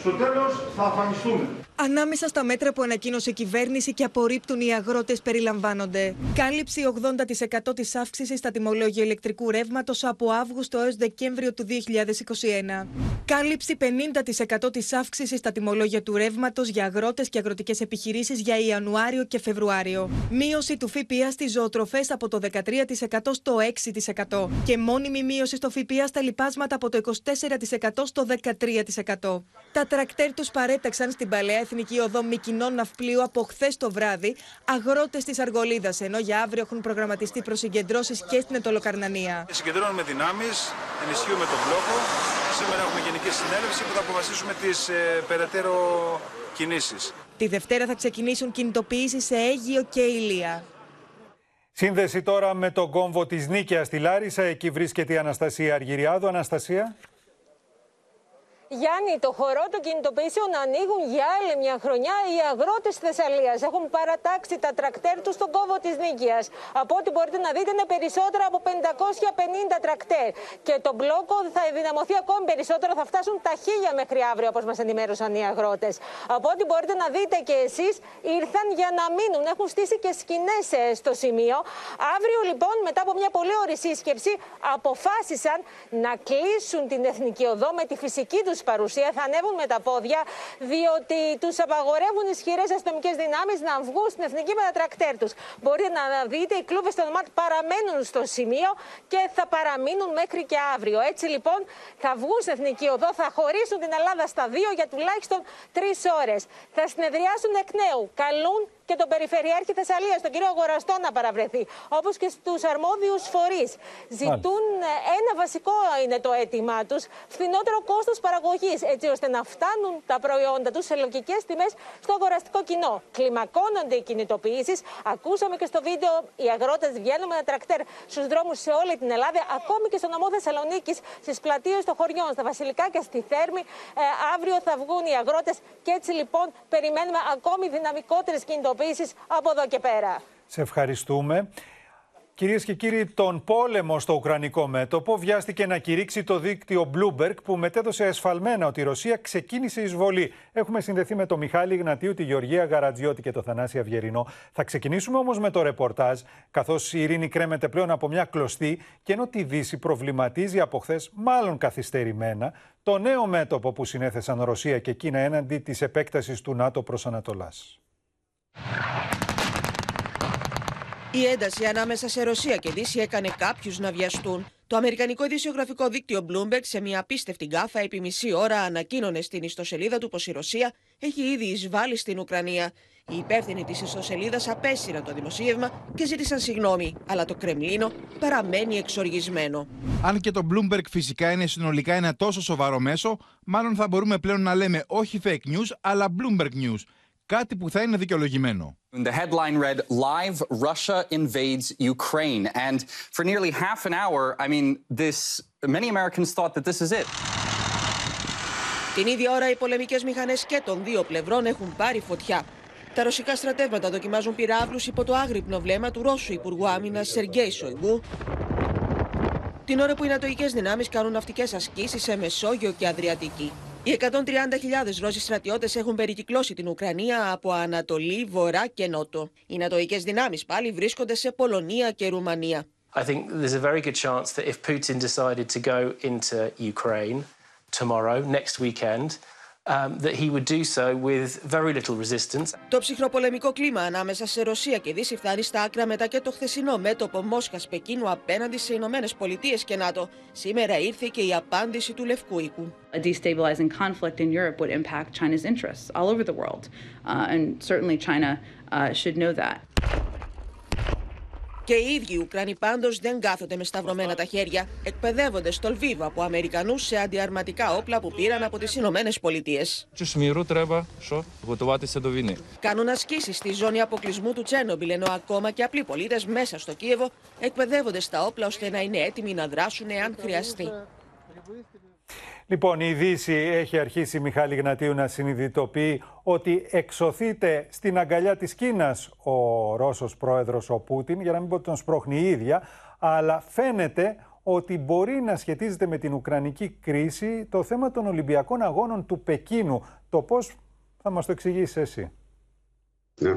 στο τέλος θα αφανιστούμε. Ανάμεσα στα μέτρα που ανακοίνωσε η κυβέρνηση και απορρίπτουν οι αγρότες περιλαμβάνονται. Κάλυψη 80% της αύξησης στα τιμολόγια ηλεκτρικού ρεύματος από Αύγουστο έως Δεκέμβριο του 2021. Κάλυψη 50% της αύξησης στα τιμολόγια του ρεύματος για αγρότες και αγροτικές επιχειρήσεις για Ιανουάριο και Φεβρουάριο. Μείωση του ΦΠΑ στις ζωοτροφές από το 13% στο 6%. Και μόνιμη μείωση στο ΦΠΑ στα λοιπάσματα από το 24% στο 13%. Τα τρακτέρ τους παρέταξαν στην παλαιά Εθνική Οδό Μικινών Ναυπλίου από χθες το βράδυ αγρότες της Αργολίδας, ενώ για αύριο έχουν προγραμματιστεί προσυγκεντρώσεις και στην Ετωλοκαρνανία. Συγκεντρώνουμε δυνάμεις, ενισχύουμε τον μπλόκο. Σήμερα έχουμε γενική συνέλευση που θα αποφασίσουμε τις ε, περαιτέρω κινήσεις. Τη Δευτέρα θα ξεκινήσουν κινητοποιήσεις σε Αίγυο και Ηλία. Σύνδεση τώρα με τον κόμβο της Νίκαιας στη Λάρισα. Εκεί βρίσκεται η Αναστασία Αργυριάδου. Αναστασία. Γιάννη, το χορό των κινητοποιήσεων ανοίγουν για άλλη μια χρονιά οι αγρότες της Θεσσαλίας. Έχουν παρατάξει τα τρακτέρ τους στον κόβο της Νίκαιας. Από ό,τι μπορείτε να δείτε, είναι περισσότερα από 550 τρακτέρ. Και το μπλόκο θα ενδυναμωθεί ακόμη περισσότερο, θα φτάσουν τα χίλια μέχρι αύριο, όπως μας ενημέρωσαν οι αγρότες. Από ό,τι μπορείτε να δείτε και εσείς, ήρθαν για να μείνουν. Έχουν στήσει και σκηνές ε, στο σημείο. Αύριο, λοιπόν, μετά από μια πολύ ωρη σύσκεψη, αποφάσισαν να κλείσουν την εθνική οδό με τη φυσική τους παρουσίας, θα ανέβουν με τα πόδια, διότι τους απαγορεύουν ισχυρές αστυνομικές δυνάμεις να βγουν στην εθνική με τα τρακτέρ τους. Μπορείτε να δείτε, οι κλούβες των ΜΑΤ παραμένουν στο σημείο και θα παραμείνουν μέχρι και αύριο. Έτσι λοιπόν θα βγουν στην εθνική οδό, θα χωρίσουν την Ελλάδα στα δύο για τουλάχιστον τρεις ώρες. Θα συνεδριάσουν εκ νέου. Καλούν και τον Περιφερειάρχη Θεσσαλίας, τον κύριο Αγοραστό, να παραβρεθεί. Όπως και στους αρμόδιους φορείς. Ζητούν ε, ένα βασικό είναι το αίτημά τους, φθηνότερο κόστος παραγωγής, έτσι ώστε να φτάνουν τα προϊόντα τους σε λογικές τιμές στο αγοραστικό κοινό. Κλιμακώνονται οι κινητοποιήσεις. Ακούσαμε και στο βίντεο οι αγρότες βγαίνουν με ένα τρακτέρ στους δρόμους σε όλη την Ελλάδα, ακόμη και στο νομό Θεσσαλονίκης, στις πλατείες των χωριών, στα Βασιλικά και στη Θέρμη. Ε, αύριο θα βγουν οι αγρότες και έτσι λοιπόν περιμένουμε ακόμη δυναμικότερες κινητοποιήσεις από εδώ και πέρα. Σε ευχαριστούμε. Κυρίες και κύριοι, τον πόλεμο στο Ουκρανικό μέτωπο βιάστηκε να κηρύξει το δίκτυο Bloomberg που μετέδωσε εσφαλμένα ότι η Ρωσία ξεκίνησε εισβολή. Έχουμε συνδεθεί με τον Μιχάλη Γνατίου, τη Γεωργία Γαρατζιώτη και το Θανάση Αυγερινό. Θα ξεκινήσουμε όμως με το ρεπορτάζ, καθώς η ειρήνη κρέμεται πλέον από μια κλωστή και ενώ τη Δύση προβληματίζει από χθες, μάλλον καθυστερημένα, το νέο μέτωπο που συνέθεσαν Ρωσία και Κίνα έναντι της επέκτασης του ΝΑΤΟ προς Ανατολάς. Η ένταση ανάμεσα σε Ρωσία και Δύση έκανε κάποιους να βιαστούν. Το Αμερικανικό ειδησιογραφικό δίκτυο Bloomberg σε μια απίστευτη γκάφα επί μισή ώρα ανακοίνωνε στην ιστοσελίδα του πως η Ρωσία έχει ήδη εισβάλει στην Ουκρανία. Οι υπεύθυνοι της ιστοσελίδας απέσυραν το δημοσίευμα και ζήτησαν συγγνώμη, αλλά το Κρεμλίνο παραμένει εξοργισμένο. Αν και το Bloomberg φυσικά είναι συνολικά ένα τόσο σοβαρό μέσο, μάλλον θα μπορούμε πλέον να λέμε όχι fake news, αλλά Bloomberg news κάτι που θα είναι δικαιολογημένο. The headline read Live Russia invades Ukraine and for nearly half an hour I mean this many Americans thought that this is it. Την ίδια ώρα οι πολεμικές μηχανές και των δύο πλευρών έχουν πάρει φωτιά. Τα ρωσικά στρατεύματα δοκιμάζουν πυράβλους υπό το άγρυπνο βλέμμα του Ρώσου Υπουργού Άμυνας Σεργέη Σοϊγκού την ώρα που οι νατοικές δυνάμεις κάνουν ναυτικές ασκήσεις σε Μεσόγειο και Αδριατική. Οι 130.000 Ρώσοι στρατιώτες έχουν περικυκλώσει την Ουκρανία από Ανατολή, Βορρά και Νότο. Οι νατοικέ δυνάμεις πάλι βρίσκονται σε Πολωνία και Ρουμανία. I think there's a very good chance that if Putin decided to go into Ukraine tomorrow, next weekend, um, that he would do so with very little resistance. Το ψυχροπολεμικό κλίμα ανάμεσα σε Ρωσία και Δύση φτάνει στα άκρα μετά και το χθεσινό μέτωπο Μόσχας-Πεκίνου απέναντι σε Ηνωμένες Πολιτείες και ΝΑΤΟ. Σήμερα ήρθε και η απάντηση του Λευκού Οίκου. A destabilizing conflict in Europe would impact China's interests all over the world. Uh, and certainly China uh, should know that. Και οι ίδιοι Ουκρανοί πάντως δεν κάθονται με σταυρωμένα τα χέρια. Εκπαιδεύονται στο Λβίβ από Αμερικανούς σε αντιαρματικά όπλα που πήραν από τις Ηνωμένες Πολιτείες. Κάνουν ασκήσεις στη ζώνη αποκλεισμού του Τσένομπιλ, ενώ ακόμα και απλοί πολίτες μέσα στο Κίεβο εκπαιδεύονται στα όπλα ώστε να είναι έτοιμοι να δράσουν εάν χρειαστεί. Λοιπόν, η Δύση έχει αρχίσει, Μιχάλη Γνατίου, να συνειδητοποιεί ότι εξωθείται στην αγκαλιά της Κίνας ο Ρώσος πρόεδρος ο Πούτιν, για να μην πω ότι τον σπρώχνει η ίδια, αλλά φαίνεται ότι μπορεί να σχετίζεται με την Ουκρανική κρίση το θέμα των Ολυμπιακών Αγώνων του Πεκίνου. Το πώς θα μας το εξηγήσεις εσύ; Ναι.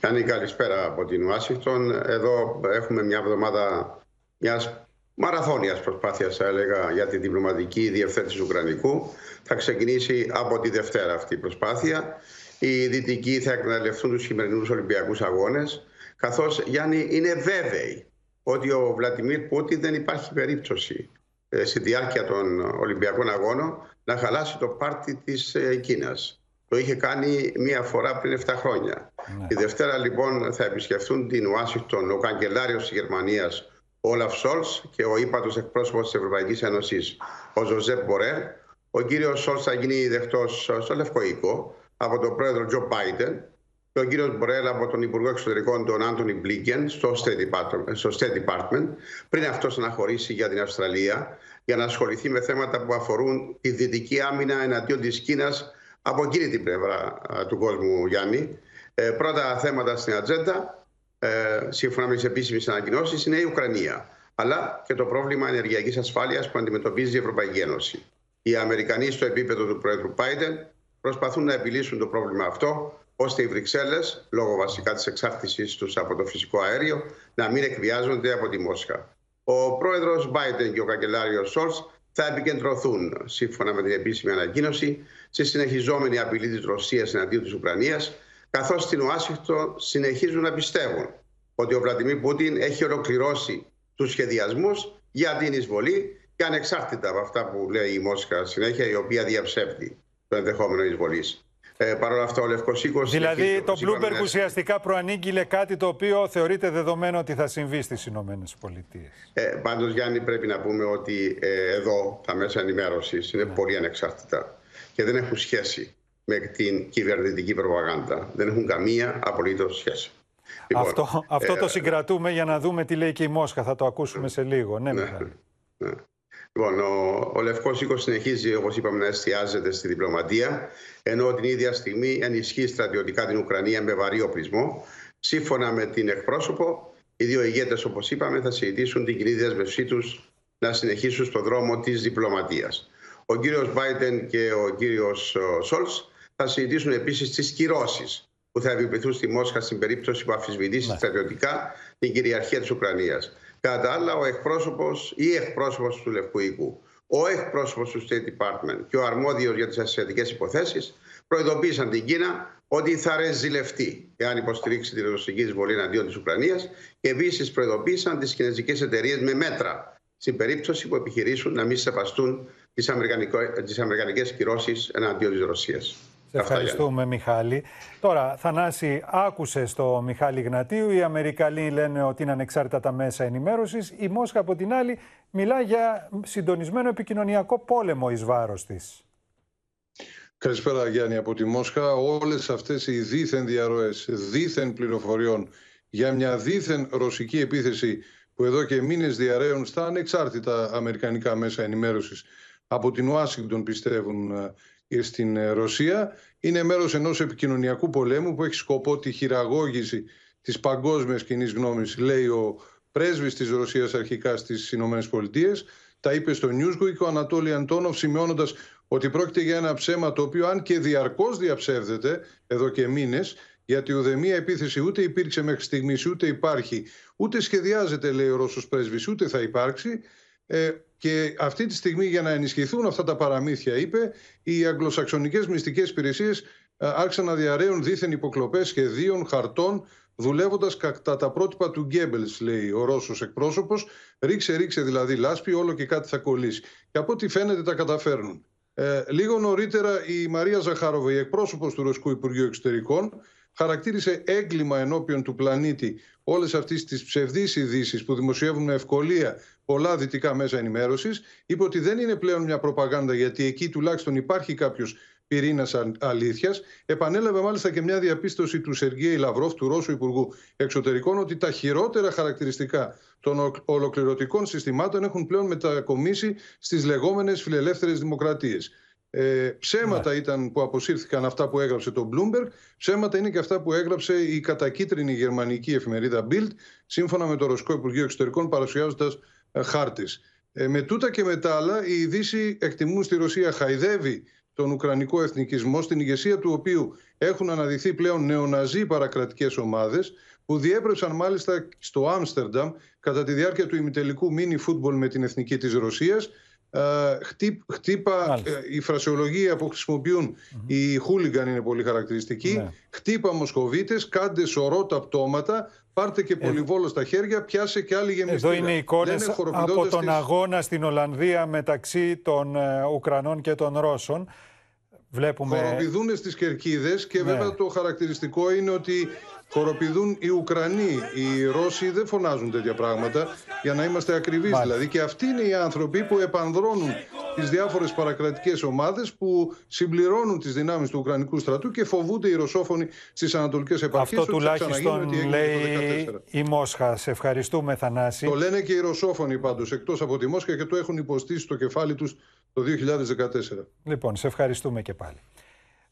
Κάνει καλησπέρα από την Ουάσιγκτον. Εδώ έχουμε μια εβδομάδα μιας μαραθώνιας προσπάθειας θα έλεγα για τη διπλωματική διευθέτηση του Ουκρανικού. Θα ξεκινήσει από τη Δευτέρα αυτή η προσπάθεια. Οι Δυτικοί θα εκμεταλλευτούν τους σημερινούς Ολυμπιακούς Αγώνες καθώς Γιάννη είναι βέβαιοι ότι ο Βλατιμίρ Πούτιν δεν υπάρχει περίπτωση ε, στη διάρκεια των Ολυμπιακών Αγώνων να χαλάσει το πάρτι της ε, Κίνας. Το είχε κάνει μία φορά πριν 7 χρόνια. Ναι. Τη Δευτέρα λοιπόν θα επισκεφθούν την Ουάσιγκτον ο καγκελάριος της Γερμανίας Όλαφ Σολτς και ο ύπατος εκπρόσωπος της Ευρωπαϊκής Ένωσης, ο Ζωζέπ Μπορέλ. Ο κύριος Σολτς θα γίνει δεκτός στο Λευκό Οίκο από τον πρόεδρο Τζο Μπάιντεν. και ο κύριος Μπορέλ από τον Υπουργό Εξωτερικών, τον Άντονι Μπλίνκεν, στο State Department, στο State Department πριν αυτό αναχωρήσει για την Αυστραλία, για να ασχοληθεί με θέματα που αφορούν τη δυτική άμυνα εναντίον της Κίνας από εκείνη την πλευρά του κόσμου, Γιάννη. Ε, πρώτα θέματα στην ατζέντα, ε, σύμφωνα με τις επίσημες ανακοινώσεις, είναι η Ουκρανία. Αλλά και το πρόβλημα ενεργειακής ασφάλειας που αντιμετωπίζει η Ευρωπαϊκή Ένωση. Οι Αμερικανοί στο επίπεδο του Πρόεδρου Πάιντεν προσπαθούν να επιλύσουν το πρόβλημα αυτό, ώστε οι Βρυξέλλες, λόγω βασικά της εξάρτησή τους από το φυσικό αέριο, να μην εκβιάζονται από τη Μόσχα. Ο πρόεδρος Biden και ο καγκελάριος Σόλτς θα επικεντρωθούν, σύμφωνα με την επίσημη ανακοίνωση, στη συνεχιζόμενη απειλή της Ρωσίας εναντίον της Ουκρανίας, καθώς στην Ουάσιγκτο συνεχίζουν να πιστεύουν ότι ο Βλαντιμίρ Πούτιν έχει ολοκληρώσει τους σχεδιασμούς για την εισβολή και ανεξάρτητα από αυτά που λέει η Μόσχα συνέχεια, η οποία διαψεύδει το ενδεχόμενο εισβολής. Ε, Παρ' όλα αυτά, ο Λευκό Οίκο. Δηλαδή, το Bloomberg ουσιαστικά προανήγγειλε κάτι το οποίο θεωρείται δεδομένο ότι θα συμβεί στις Ηνωμένες Πολιτείες. Ε, Πάντως, Γιάννη, πρέπει να πούμε ότι ε, εδώ τα μέσα ενημέρωσης είναι πολύ ανεξάρτητα και δεν έχουν σχέση με την κυβερνητική προπαγάνδα. Δεν έχουν καμία απολύτως σχέση. Λοιπόν, αυτό αυτό το ε, συγκρατούμε για να δούμε τι λέει και η Μόσχα. Θα το ακούσουμε σε λίγο. Ναι, ναι, ναι. Λοιπόν, ο, ο Λευκός Οίκος συνεχίζει, όπως είπαμε, να εστιάζεται στη διπλωματία, ενώ την ίδια στιγμή ενισχύει στρατιωτικά την Ουκρανία με βαρύ οπλισμό. Σύμφωνα με την εκπρόσωπο, οι δύο ηγέτες, όπως είπαμε, θα συζητήσουν την κοινή δέσμευσή τους να συνεχίσουν στο δρόμο της διπλωματίας. Ο κύριος Βάιντεν και ο κύριος Σόλτς θα συζητήσουν επίσης τις κυρώσεις που θα επιπληθούν στη Μόσχα στην περίπτωση που αφισβητήσει ναι. στρατιωτικά την κυριαρχία της Ουκρανίας. Κατά τα άλλα, ο εκπρόσωπος ή εκπρόσωπος του Λευκού Οίκου, ο εκπρόσωπος του State Department και ο αρμόδιος για τις ασιατικές υποθέσεις προειδοποίησαν την Κίνα ότι θα ρεζιλευτεί εάν υποστηρίξει της ρωσική εισβολή εναντίον της Ουκρανίας και επίσης προειδοποίησαν τις κινέζικες εταιρείες με μέτρα στην περίπτωση που επιχειρήσουν να μην σεβαστούν τις αμερικανικές κυρώσεις εναντίον της Ρωσίας. Σε ευχαριστούμε, Μιχάλη. Τώρα, Θανάση, άκουσε το Μιχάλη Γνατίου. Οι Αμερικανοί λένε ότι είναι ανεξάρτητα τα μέσα ενημέρωσης. Η Μόσχα, από την άλλη, μιλά για συντονισμένο επικοινωνιακό πόλεμο εις βάρος της. Καλησπέρα, Γιάννη, από τη Μόσχα. Όλες αυτές οι δίθεν διαρροές, δίθεν πληροφοριών για μια δίθεν ρωσική επίθεση που εδώ και μήνες διαρρέουν στα ανεξάρτητα αμερικανικά μέσα ενημέρωσης από την Ουάσιγκτον πιστεύουν στην ε, Ρωσία είναι μέρος ενός επικοινωνιακού πολέμου που έχει σκοπό τη χειραγώγηση της παγκόσμιας κοινή γνώμης, λέει ο πρέσβης της Ρωσίας αρχικά στις Ηνωμένες Πολιτείες. Τα είπε στο Newsweek ο Ανατόλη Αντώνοφ σημειώνοντας ότι πρόκειται για ένα ψέμα το οποίο αν και διαρκώς διαψεύδεται εδώ και μήνες γιατί ουδέμια επίθεση ούτε υπήρξε μέχρι στιγμής, ούτε υπάρχει, ούτε σχεδιάζεται, λέει ο Ρώσος πρέσβης, ούτε θα υπάρξει. Ε, και αυτή τη στιγμή για να ενισχυθούν αυτά τα παραμύθια, είπε, οι αγγλοσαξονικές μυστικές υπηρεσίες ε, άρχισαν να διαρρέουν δίθεν υποκλοπές σχεδίων, χαρτών, δουλεύοντας κατά τα πρότυπα του Γκέμπελς, λέει ο Ρώσος εκπρόσωπος. Ρίξε, ρίξε δηλαδή λάσπη, όλο και κάτι θα κολλήσει. Και από ό,τι φαίνεται τα καταφέρνουν. Ε, λίγο νωρίτερα η Μαρία Ζαχάροβα, η εκπρόσωπος του Ρωσικού Υπουργείου Εξωτερικών, χαρακτήρισε έγκλημα ενώπιον του πλανήτη όλες αυτές τις ψευδείς ειδήσεις που δημοσιεύουν με ευκολία πολλά δυτικά μέσα ενημέρωσης. Είπε ότι δεν είναι πλέον μια προπαγάνδα, γιατί εκεί τουλάχιστον υπάρχει κάποιος πυρήνας αλήθειας. Επανέλαβε μάλιστα και μια διαπίστωση του Σεργέη Λαυρόφ, του Ρώσου Υπουργού Εξωτερικών, ότι τα χειρότερα χαρακτηριστικά των ολοκληρωτικών συστημάτων έχουν πλέον μετακομίσει στις λεγόμενες φιλελεύθερες δημοκρατίες. Ε, ψέματα ναι. ήταν που αποσύρθηκαν αυτά που έγραψε το Bloomberg, ψέματα είναι και αυτά που έγραψε η κατακίτρινη γερμανική εφημερίδα Bild, σύμφωνα με το Ρωσικό Υπουργείο Εξωτερικών, παρουσιάζοντας ε, χάρτης. Ε, με τούτα και με τα άλλα, οι Δύση εκτιμούν στη Ρωσία χαϊδεύει τον Ουκρανικό εθνικισμό, στην ηγεσία του οποίου έχουν αναδειχθεί πλέον νεοναζί παρακρατικές ομάδες, που διέπρεψαν μάλιστα στο Άμστερνταμ κατά τη διάρκεια του ημιτελικού μίνι φούτμπολ με την εθνική της Ρωσίας ε, χτύπα, ε, η φρασιολογία που χρησιμοποιούν οι χούλιγκαν είναι πολύ χαρακτηριστική. Ναι. Χτύπα μοσχοβίτες, κάντε σωρό τα πτώματα, πάρτε και ε, πολυβόλο στα χέρια, πιάσε και άλλη γεμιστήρα. Εδώ είναι εικόνες από τον αγώνα στην Ολλανδία μεταξύ των Ουκρανών και των Ρώσων. Βλέπουμε... Χοροπηδούν στις κερκίδες και ναι. βέβαια το χαρακτηριστικό είναι ότι χοροπηδούν οι Ουκρανοί. Οι Ρώσοι δεν φωνάζουν τέτοια πράγματα για να είμαστε ακριβείς δηλαδή. Και αυτοί είναι οι άνθρωποι που επανδρώνουν τις διάφορες παρακρατικές ομάδες που συμπληρώνουν τις δυνάμεις του Ουκρανικού στρατού και φοβούνται οι ρωσόφωνοι στις ανατολικές επαρχίες. Αυτό τουλάχιστον λέει η Μόσχα. Σε ευχαριστούμε Θανάση. Το λένε και οι ρωσόφωνοι πάντως εκτός από τη Μόσχα και το έχουν υποστήσει στο κεφάλι τους το 2014. Λοιπόν, σε ευχαριστούμε και πάλι.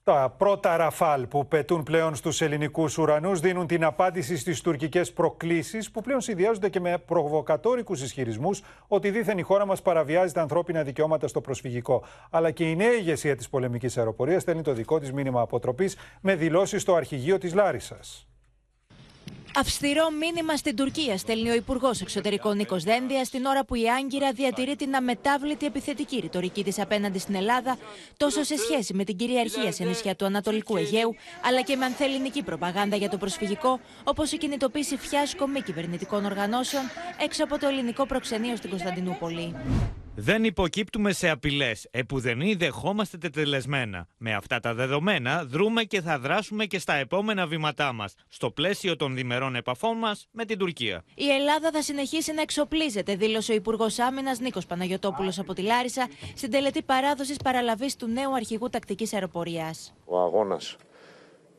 Τα πρώτα ραφάλ που πετούν πλέον στους ελληνικούς ουρανούς δίνουν την απάντηση στις τουρκικές προκλήσεις που πλέον συνδυάζονται και με προβοκατόρικους ισχυρισμούς ότι δήθεν η χώρα μας παραβιάζει τα ανθρώπινα δικαιώματα στο προσφυγικό. Αλλά και η νέα ηγεσία της πολεμικής αεροπορίας στέλνει το δικό της μήνυμα αποτροπής με δηλώσεις στο αρχηγείο της Λάρισας. Αυστηρό μήνυμα στην Τουρκία στέλνει ο Υπουργός Εξωτερικών Νίκος Δένδια την ώρα που η Άγκυρα διατηρεί την αμετάβλητη επιθετική ρητορική της απέναντι στην Ελλάδα, τόσο σε σχέση με την κυριαρχία σε νησιά του Ανατολικού Αιγαίου, αλλά και με ανθεληνική προπαγάνδα για το προσφυγικό, όπως η κινητοποίηση φιάσκο μη κυβερνητικών οργανώσεων έξω από το ελληνικό προξενείο στην Κωνσταντινούπολη. Δεν υποκύπτουμε σε απειλές. Επουδενή δεχόμαστε τετελεσμένα. Με αυτά τα δεδομένα, δρούμε και θα δράσουμε και στα επόμενα βήματά μας, στο πλαίσιο των διμερών επαφών μας με την Τουρκία. Η Ελλάδα θα συνεχίσει να εξοπλίζεται, δήλωσε ο Υπουργός Άμυνας Νίκος Παναγιοτόπουλος από τη Λάρισα στην τελετή παράδοσης παραλαβής του νέου αρχηγού τακτικής αεροπορίας. Ο αγώνας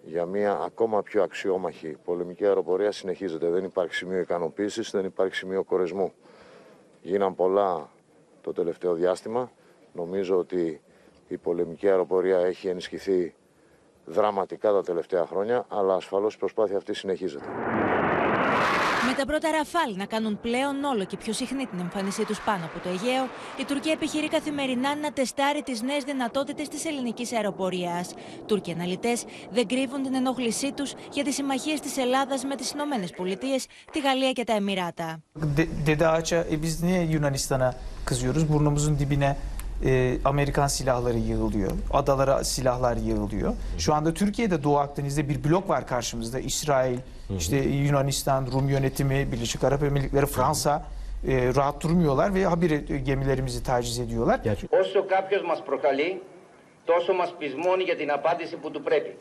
για μια ακόμα πιο αξιόμαχη πολεμική αεροπορία συνεχίζεται. Δεν υπάρχει σημείο ικανοποίησης, δεν υπάρχει σημείο κορεσμού. Γίναν πολλά το τελευταίο διάστημα. Νομίζω ότι η πολεμική αεροπορία έχει ενισχυθεί δραματικά τα τελευταία χρόνια, αλλά ασφαλώς η προσπάθεια αυτή συνεχίζεται. Με τα πρώτα ραφάλ να κάνουν πλέον όλο και πιο συχνή την εμφάνισή τους πάνω από το Αιγαίο, η Τουρκία επιχειρεί καθημερινά να τεστάρει τις νέες δυνατότητες της ελληνικής αεροπορίας. Τούρκοι αναλυτές δεν κρύβουν την ενόχλησή τους για τις συμμαχίες της Ελλάδας με τις Ηνωμένες Πολιτείες, τη Γαλλία και τα Εμμυράτα. e, Amerikan silahları yığılıyor. Adalara silahlar yığılıyor. Şu anda Türkiye'de Doğu Akdeniz'de bir blok var karşımızda. İsrail, işte Yunanistan, Rum yönetimi, Birleşik Arap Emirlikleri, Fransa e, rahat durmuyorlar ve habire gemilerimizi taciz ediyorlar. Όσο κάποιος μας προκαλεί, τόσο μας πεισμώνει για την απάντηση που του πρέπει.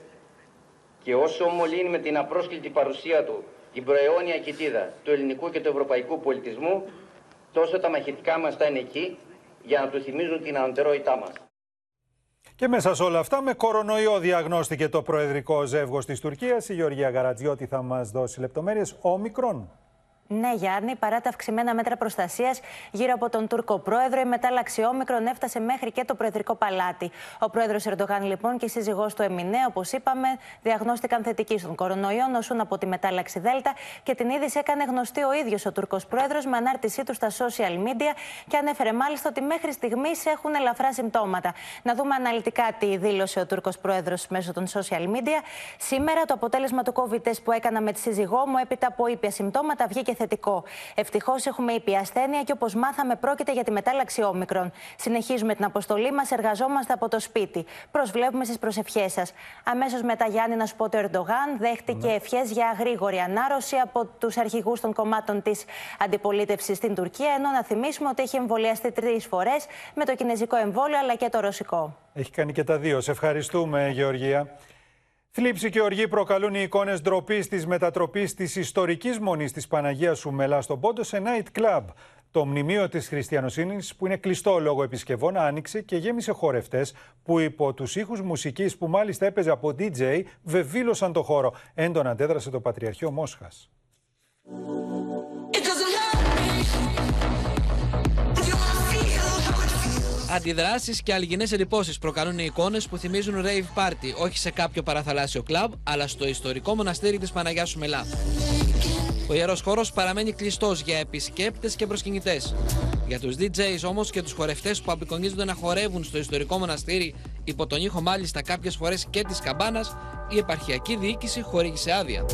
Και όσο μολύνει με την απρόσκλητη παρουσία του την προαιώνια κοιτίδα του ελληνικού και του ευρωπαϊκού πολιτισμού, τόσο τα μαχητικά μας θα είναι εκεί για να του θυμίζουν την ανωτερότητά μας. Και μέσα σε όλα αυτά, με κορονοϊό διαγνώστηκε το προεδρικό ζεύγος της Τουρκίας. Η Γεωργία Γαρατζιώτη θα μας δώσει λεπτομέρειες. Ομικρόν. Ναι, Γιάννη, παρά τα αυξημένα μέτρα προστασίας γύρω από τον Τούρκο πρόεδρο, η μετάλλαξη όμικρον έφτασε μέχρι και το προεδρικό παλάτι. Ο πρόεδρος Ερντογάν, λοιπόν, και η σύζυγός του Εμινέ, όπως είπαμε, διαγνώστηκαν θετικοί στον κορονοϊό, νοσούν από τη μετάλλαξη Δέλτα και την είδηση έκανε γνωστή ο ίδιος ο Τούρκος πρόεδρος με ανάρτησή του στα social media και ανέφερε μάλιστα ότι μέχρι στιγμής έχουν ελαφρά συμπτώματα. Να δούμε αναλυτικά τι δήλωσε ο Τούρκος πρόεδρος μέσω των social media. Σήμερα το αποτέλεσμα του COVID που έκανα με τη σύζυγό μου έπειτα από ήπια συμπτώματα βγήκε θετικό. Ευτυχώς έχουμε ήπια ασθένεια και όπως μάθαμε, πρόκειται για τη μετάλλαξη όμικρον. Συνεχίζουμε την αποστολή μας, εργαζόμαστε από το σπίτι. Προσβλέπουμε στις προσευχές σας. Αμέσως μετά, Γιάννη, να σου πω το Ερντογάν δέχτηκε ναι. ευχές για γρήγορη ανάρρωση από τους αρχηγούς των κομμάτων της αντιπολίτευσης στην Τουρκία. Ενώ να θυμίσουμε ότι έχει εμβολιαστεί τρεις φορές με το κινέζικο εμβόλιο αλλά και το ρωσικό. Έχει κάνει και τα δύο. Σε ευχαριστούμε, Γεωργία. Θλίψη και οργή προκαλούν οι εικόνες ντροπής της μετατροπής της ιστορικής μονής της Παναγίας Σουμελά στον Πόντο σε night club. Το μνημείο της Χριστιανοσύνης, που είναι κλειστό λόγω επισκευών, άνοιξε και γέμισε χορευτές που υπό τους ήχους μουσικής που μάλιστα έπαιζε από DJ βεβήλωσαν το χώρο. Έντονα αντέδρασε το Πατριαρχείο Μόσχας. Αντιδράσεις και αλγινές εντυπώσεις προκαλούν οι εικόνες που θυμίζουν rave party, όχι σε κάποιο παραθαλάσσιο κλαμπ, αλλά στο ιστορικό μοναστήρι της Παναγιάς Σουμελά. Ο ιερός χώρος παραμένει κλειστός για επισκέπτες και προσκυνητές. Για τους DJs όμως και τους χορευτές που απεικονίζονται να χορεύουν στο ιστορικό μοναστήρι, υπό τον ήχο μάλιστα κάποιες φορές και της καμπάνας, η επαρχιακή διοίκηση χορήγησε άδεια.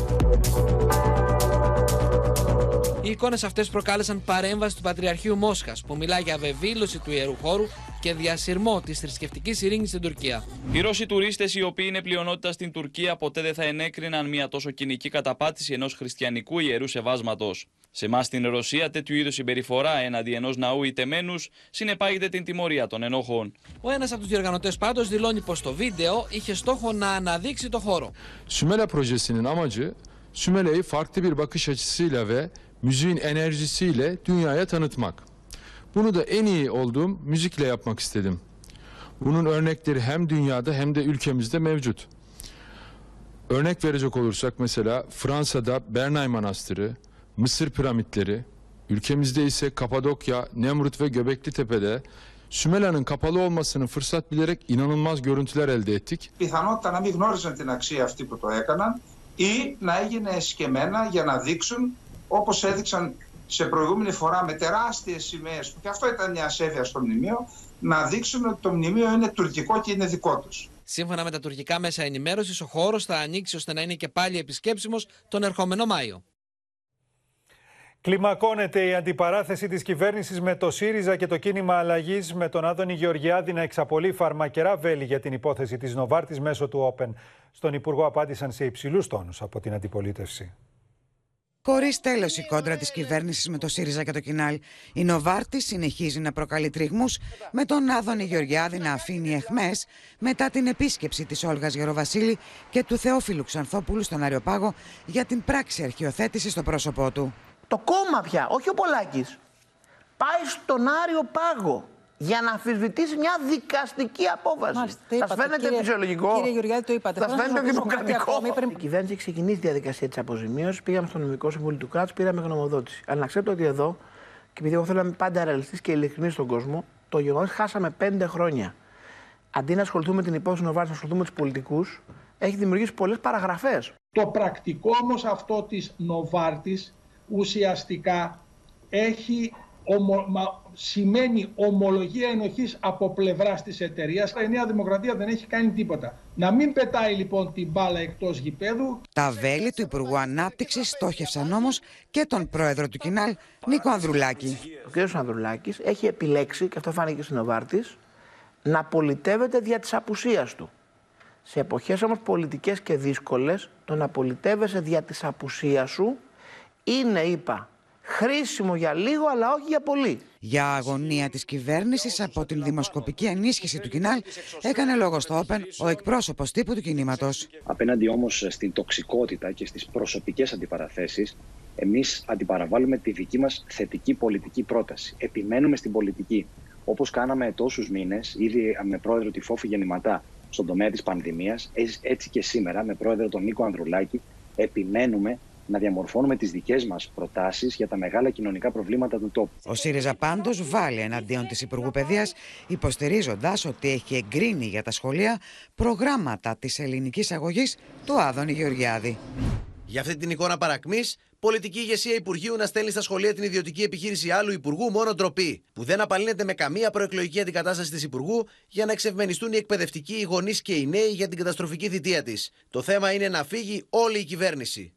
Οι εικόνες αυτές προκάλεσαν παρέμβαση του Πατριαρχείου Μόσχας, που μιλά για βεβήλωση του ιερού χώρου και διασυρμό της θρησκευτικής ειρήνης στην Τουρκία. Οι Ρώσοι τουρίστες, οι οποίοι είναι πλειονότητα στην Τουρκία, ποτέ δεν θα ενέκριναν μια τόσο κοινική καταπάτηση ενός χριστιανικού ιερού σεβάσματος. Σε εμάς στην Ρωσία, τέτοιου είδους συμπεριφορά έναντι ενός ναού ιτεμένου συνεπάγεται την τιμωρία των ενόχων. Ο ένας από τους διοργανωτές πάντως δηλώνει πως το βίντεο είχε στόχο να αναδείξει το χώρο. Sümela projesinin amacı Sümele'yi farklı bir bakış açısıyla ve müziğin enerjisiyle dünyaya tanıtmak. Bunu da en iyi olduğum müzikle yapmak istedim. Bunun örnekleri hem dünyada hem de ülkemizde mevcut. Örnek verecek olursak mesela Fransa'da Bernay Manastırı, Mısır piramitleri, ülkemizde ise Kapadokya, Nemrut ve Göbekli Tepe'de Sümela'nın kapalı olmasını fırsat bilerek inanılmaz görüntüler elde ettik. Πιθανότητα να μην γνώριζαν την αξία αυτή που το έκαναν ή να έγινε εσκεμμένα για να δείξουν όπως έδειξαν σε προηγούμενη φορά με τεράστιες σημαίες που και αυτό ήταν μια ασέβεια στο μνημείο να δείξουν ότι το μνημείο είναι τουρκικό και είναι δικό τους. Σύμφωνα με τα τουρκικά μέσα ενημέρωσης, ο χώρος θα ανοίξει ώστε να είναι και πάλι επισκέψιμος τον ερχόμενο Μάιο. Κλιμακώνεται η αντιπαράθεση της κυβέρνησης με το ΣΥΡΙΖΑ και το κίνημα αλλαγής με τον Άδωνη Γεωργιάδη να εξαπολύει φαρμακερά βέλη για την υπόθεση της Νοβάρτης μέσω του Όπεν. Στον Υπουργό απάντησαν σε υψηλούς τόνους από την αντιπολίτευση. Χωρίς τέλος η κόντρα της κυβέρνησης με το ΣΥΡΙΖΑ και το Κινάλ. Η Νοβάρτη συνεχίζει να προκαλεί τριγμούς με τον Άδωνη Γεωργιάδη να αφήνει εχμέ μετά την επίσκεψη της Όλγας Γεροβασίλη και του Θεόφιλου Ξανθόπουλου στον Αριοπάγο για την πράξη αρχιοθέτηση στο πρόσωπό του. Το κόμμα πια, όχι ο Πολάκης, πάει στον Άριο Πάγο για να αμφισβητήσει μια δικαστική απόφαση. Σας φαίνεται κύριε, φυσιολογικό; Κύριε Γεωργιάδη, το είπατε. Σας Θέλω να φαίνεται σας ρωτήσω κάτι δημοκρατικό; ακόμη πριν- Η κυβέρνηση έχει ξεκινήσει τη διαδικασία της αποζημίωσης. Πήγαμε στο νομικό συμβούλιο του κράτους, πήραμε γνωμοδότηση. Αλλά να ξέρετε ότι εδώ, και επειδή εγώ θέλω να είμαι πάντα ρεαλιστής και ειλικρινής στον κόσμο, το γεγονός χάσαμε πέντε χρόνια. Αντί να ασχοληθούμε με την υπόθεση Νοβάρτη, να ασχοληθούμε με τους πολιτικούς, έχει δημιουργήσει πολλές παραγραφές. Το πρακτικό όμως αυτό της Νοβάρτης ουσιαστικά έχει ομο, μα- σημαίνει ομολογία ενοχής από πλευράς της εταιρείας. Η Νέα Δημοκρατία δεν έχει κάνει τίποτα. Να μην πετάει λοιπόν την μπάλα εκτός γηπέδου. Τα βέλη του Υπουργού Ανάπτυξης στόχευσαν όμως και τον πρόεδρο του Κινάλ, Νίκο Ανδρουλάκη. Ο κ. Ανδρουλάκης έχει επιλέξει, και αυτό φάνηκε στην Νοβάρτη, να πολιτεύεται δια της απουσίας του. Σε εποχές όμως πολιτικές και δύσκολες, το να πολιτεύεσαι δια της απουσίας σου είναι, είπα, χρήσιμο για λίγο, αλλά όχι για πολύ. Για αγωνία της κυβέρνησης από την δημοσκοπική ενίσχυση του Κινάλ έκανε λόγο στο Όπεν ο εκπρόσωπος τύπου του κινήματος. Απέναντι όμως στην τοξικότητα και στις προσωπικές αντιπαραθέσεις, εμείς αντιπαραβάλλουμε τη δική μας θετική πολιτική πρόταση. Επιμένουμε στην πολιτική. Όπως κάναμε τόσους μήνες, ήδη με πρόεδρο τη Φόφη Γεννηματά στον τομέα της πανδημίας, έτσι και σήμερα με πρόεδρο τον Νίκο Ανδρουλάκη, επιμένουμε να διαμορφώνουμε τις δικές μας προτάσεις για τα μεγάλα κοινωνικά προβλήματα του τόπου. Ο ΣΥΡΙΖΑ πάντως βάλει εναντίον της Υπουργού Παιδείας, υποστηρίζοντας ότι έχει εγκρίνει για τα σχολεία προγράμματα της ελληνικής αγωγής του Άδωνη Γεωργιάδη. Για αυτή την εικόνα παρακμής, πολιτική ηγεσία Υπουργείου να στέλνει στα σχολεία την ιδιωτική επιχείρηση άλλου Υπουργού μόνο ντροπή, που δεν απαλύνεται με καμία προεκλογική αντικατάσταση της Υπουργού για να εξευμενιστούν οι εκπαιδευτικοί, οι γονείς και οι νέοι για την καταστροφική θητεία της. Το θέμα είναι να φύγει όλη η κυβέρνηση.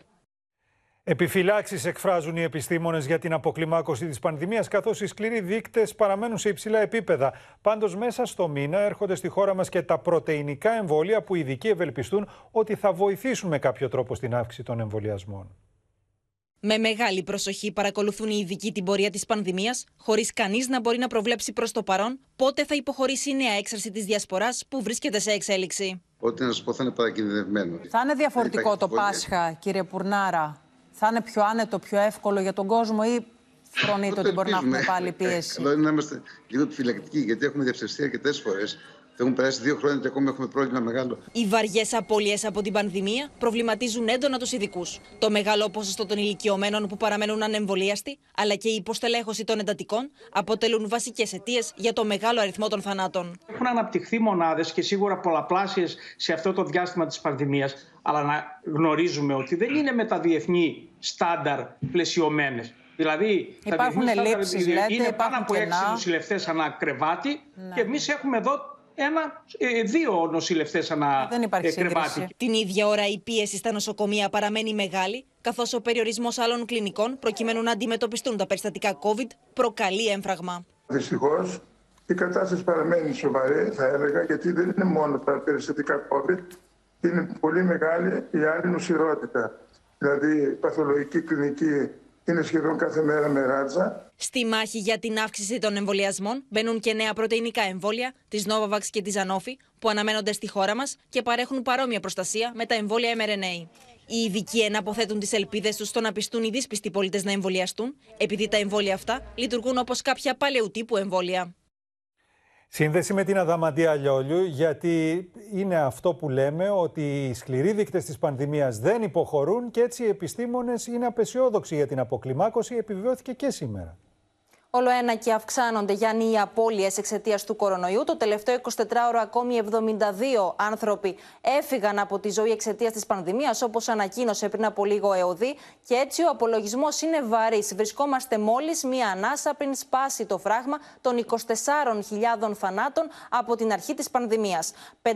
Επιφυλάξεις εκφράζουν οι επιστήμονες για την αποκλιμάκωση της πανδημίας, καθώς οι σκληροί δείκτες παραμένουν σε υψηλά επίπεδα. Πάντως, μέσα στο μήνα έρχονται στη χώρα μας και τα πρωτεϊνικά εμβόλια που οι ειδικοί ευελπιστούν ότι θα βοηθήσουν με κάποιο τρόπο στην αύξηση των εμβολιασμών. Με μεγάλη προσοχή παρακολουθούν οι ειδικοί την πορεία της πανδημίας, χωρίς κανείς να μπορεί να προβλέψει προς το παρόν πότε θα υποχωρήσει η νέα έξαρση της διασποράς που βρίσκεται σε εξέλιξη. Ό,τι να σας πω θα είναι παρακινδυνευμένο. Θα είναι διαφορετικό Δεν το υπάρχει Πάσχα, κύριε Πουρνάρα. Θα είναι πιο άνετο, πιο εύκολο για τον κόσμο ή φρονείτε ότι μπορεί να έχουμε πάλι πίεση. Καλό είναι να είμαστε λίγο επιφυλακτικοί, γιατί έχουμε διαψευστεί αρκετές φορές. Έχουν περάσει δύο χρόνια και ακόμα έχουμε πρόβλημα μεγάλο. Οι βαριές απώλειες από την πανδημία προβληματίζουν έντονα τους ειδικούς. Το μεγάλο ποσοστό των ηλικιωμένων που παραμένουν ανεμβολίαστοι, αλλά και η υποστελέχωση των εντατικών, αποτελούν βασικές αιτίες για το μεγάλο αριθμό των θανάτων. Έχουν αναπτυχθεί μονάδες και σίγουρα πολλαπλάσιες σε αυτό το διάστημα της πανδημίας, αλλά να γνωρίζουμε ότι δεν είναι με τα διεθνή στάνταρ πλαισιωμένες. Δηλαδή, τα Υπάρχουν διεθνή στάνταρ ελλείψεις, λέτε, είναι πάνω υπάρχουν από έξι κενά. νοσηλευτές ανά κρεβάτι Ναι. και εμείς έχουμε εδώ ένα, ε, δύο νοσηλευτές ανά Δεν υπάρχει ε, κρεβάτι. σύγκριση. Την ίδια ώρα η πίεση στα νοσοκομεία παραμένει μεγάλη, καθώς ο περιορισμός άλλων κλινικών προκειμένου να αντιμετωπιστούν τα περιστατικά COVID προκαλεί έμφραγμα. Δυστυχώς η κατάσταση παραμένει σοβαρή, θα έλεγα, γιατί δεν είναι μόνο τα περιστατικά COVID, είναι πολύ μεγάλη η άλλη νοσηρότητα. Δηλαδή, η παθολογική κλινική είναι σχεδόν κάθε μέρα με ράτσα. Στη μάχη για την αύξηση των εμβολιασμών μπαίνουν και νέα πρωτεϊνικά εμβόλια της Novavax και της Sanofi που αναμένονται στη χώρα μας και παρέχουν παρόμοια προστασία με τα εμβόλια mRNA. Οι ειδικοί εναποθέτουν τις ελπίδες τους στο να πιστούν οι δύσπιστοι πολίτες να εμβολιαστούν, επειδή τα εμβόλια αυτά λειτουργούν όπως κάποια παλαιού τύπου εμβόλια. Σύνδεση με την Αδαμαντία Λιόλιου, γιατί είναι αυτό που λέμε ότι οι σκληροί δείκτες της πανδημίας δεν υποχωρούν και έτσι οι επιστήμονες είναι απεσιόδοξοι για την αποκλιμάκωση, επιβεβαιώθηκε και σήμερα. Όλο ένα και αυξάνονται, Γιάννη, οι απώλειες εξαιτίας του κορονοϊού. Το τελευταίο 24ωρο ακόμη 72 άνθρωποι έφυγαν από τη ζωή εξαιτίας της πανδημίας, όπως ανακοίνωσε πριν από λίγο ΕΟΔΗ. Και έτσι ο απολογισμός είναι βαρύς. Βρισκόμαστε μόλις μία ανάσα πριν σπάσει το φράγμα των 24.000 θανάτων από την αρχή της πανδημίας. 567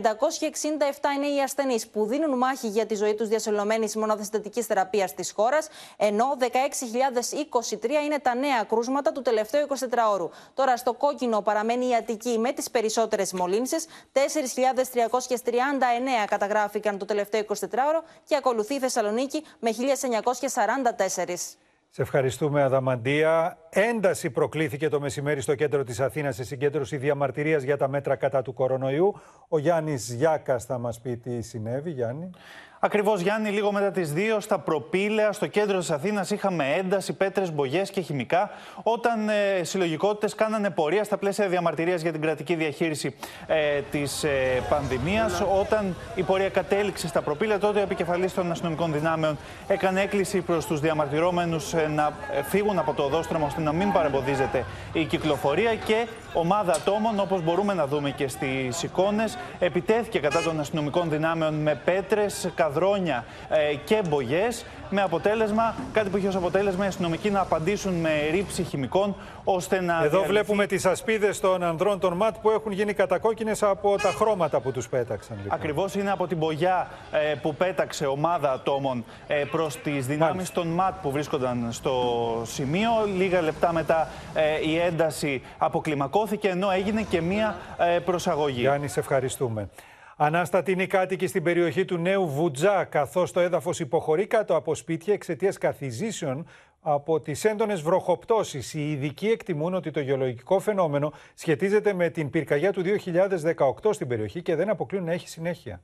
είναι οι ασθενείς που δίνουν μάχη για τη ζωή τους διασωλωμένης μονάδας θεραπείας της χώρας, ενώ 16.023 είναι τα νέα κρούσματα του τελευταίου τελευταίο 24ωρου. Τώρα στο κόκκινο παραμένει η Αττική με τις περισσότερες μολύνσει. 4.339 καταγράφηκαν το τελευταίο 24ωρο και ακολουθεί η Θεσσαλονίκη με 1.944. Σε ευχαριστούμε, Αδαμαντία. Ένταση προκλήθηκε το μεσημέρι στο κέντρο της Αθήνας σε συγκέντρωση διαμαρτυρίας για τα μέτρα κατά του κορονοϊού. Ο Γιάννης Γιάκας θα μας πει τι συνέβη. Γιάννη. Ακριβώς, Γιάννη, λίγο μετά τις 2 στα προπήλαια στο κέντρο της Αθήνας είχαμε ένταση, πέτρες, μπογιές και χημικά, όταν ε, συλλογικότητες κάνανε πορεία στα πλαίσια διαμαρτυρίας για την κρατική διαχείριση ε, της ε, πανδημίας. Όταν η πορεία κατέληξε στα προπήλαια, τότε ο επικεφαλής των αστυνομικών δυνάμεων έκανε έκκληση προς τους διαμαρτυρόμενους ε, να φύγουν από το οδόστρωμα ώστε να μην παρεμποδίζεται η κυκλοφορία και ομάδα ατόμων, όπως μπορούμε να δούμε και στις εικόνες, επιτέθηκε κατά των αστυνομικών δυνάμεων με πέτρες, καδρόνια ε, και μπογιέ. Με αποτέλεσμα, κάτι που είχε ως αποτέλεσμα οι αστυνομικοί να απαντήσουν με ρήψη χημικών ώστε να. Εδώ βλέπουμε τις ασπίδες των ανδρών των ΜΑΤ που έχουν γίνει κατακόκκινες από τα χρώματα που τους πέταξαν. Λοιπόν. Ακριβώς είναι από την μπογιά ε, που πέταξε ομάδα ατόμων ε, προς τις δυνάμεις των ΜΑΤ που βρίσκονταν στο σημείο. Λίγα λεπτά μετά ε, η ένταση αποκλιμακώθηκε ενώ έγινε και μία ε, προσαγωγή. Γιάννη, σε ευχαριστούμε. Ανάστατη είναι οι κάτοικοι στην περιοχή του Νέου Βουτζά, καθώς το έδαφος υποχωρεί κάτω από σπίτια εξαιτίας καθιζήσεων από τις έντονες βροχοπτώσεις. Οι ειδικοί εκτιμούν ότι το γεωλογικό φαινόμενο σχετίζεται με την πυρκαγιά του 2018 στην περιοχή και δεν αποκλείουν να έχει συνέχεια.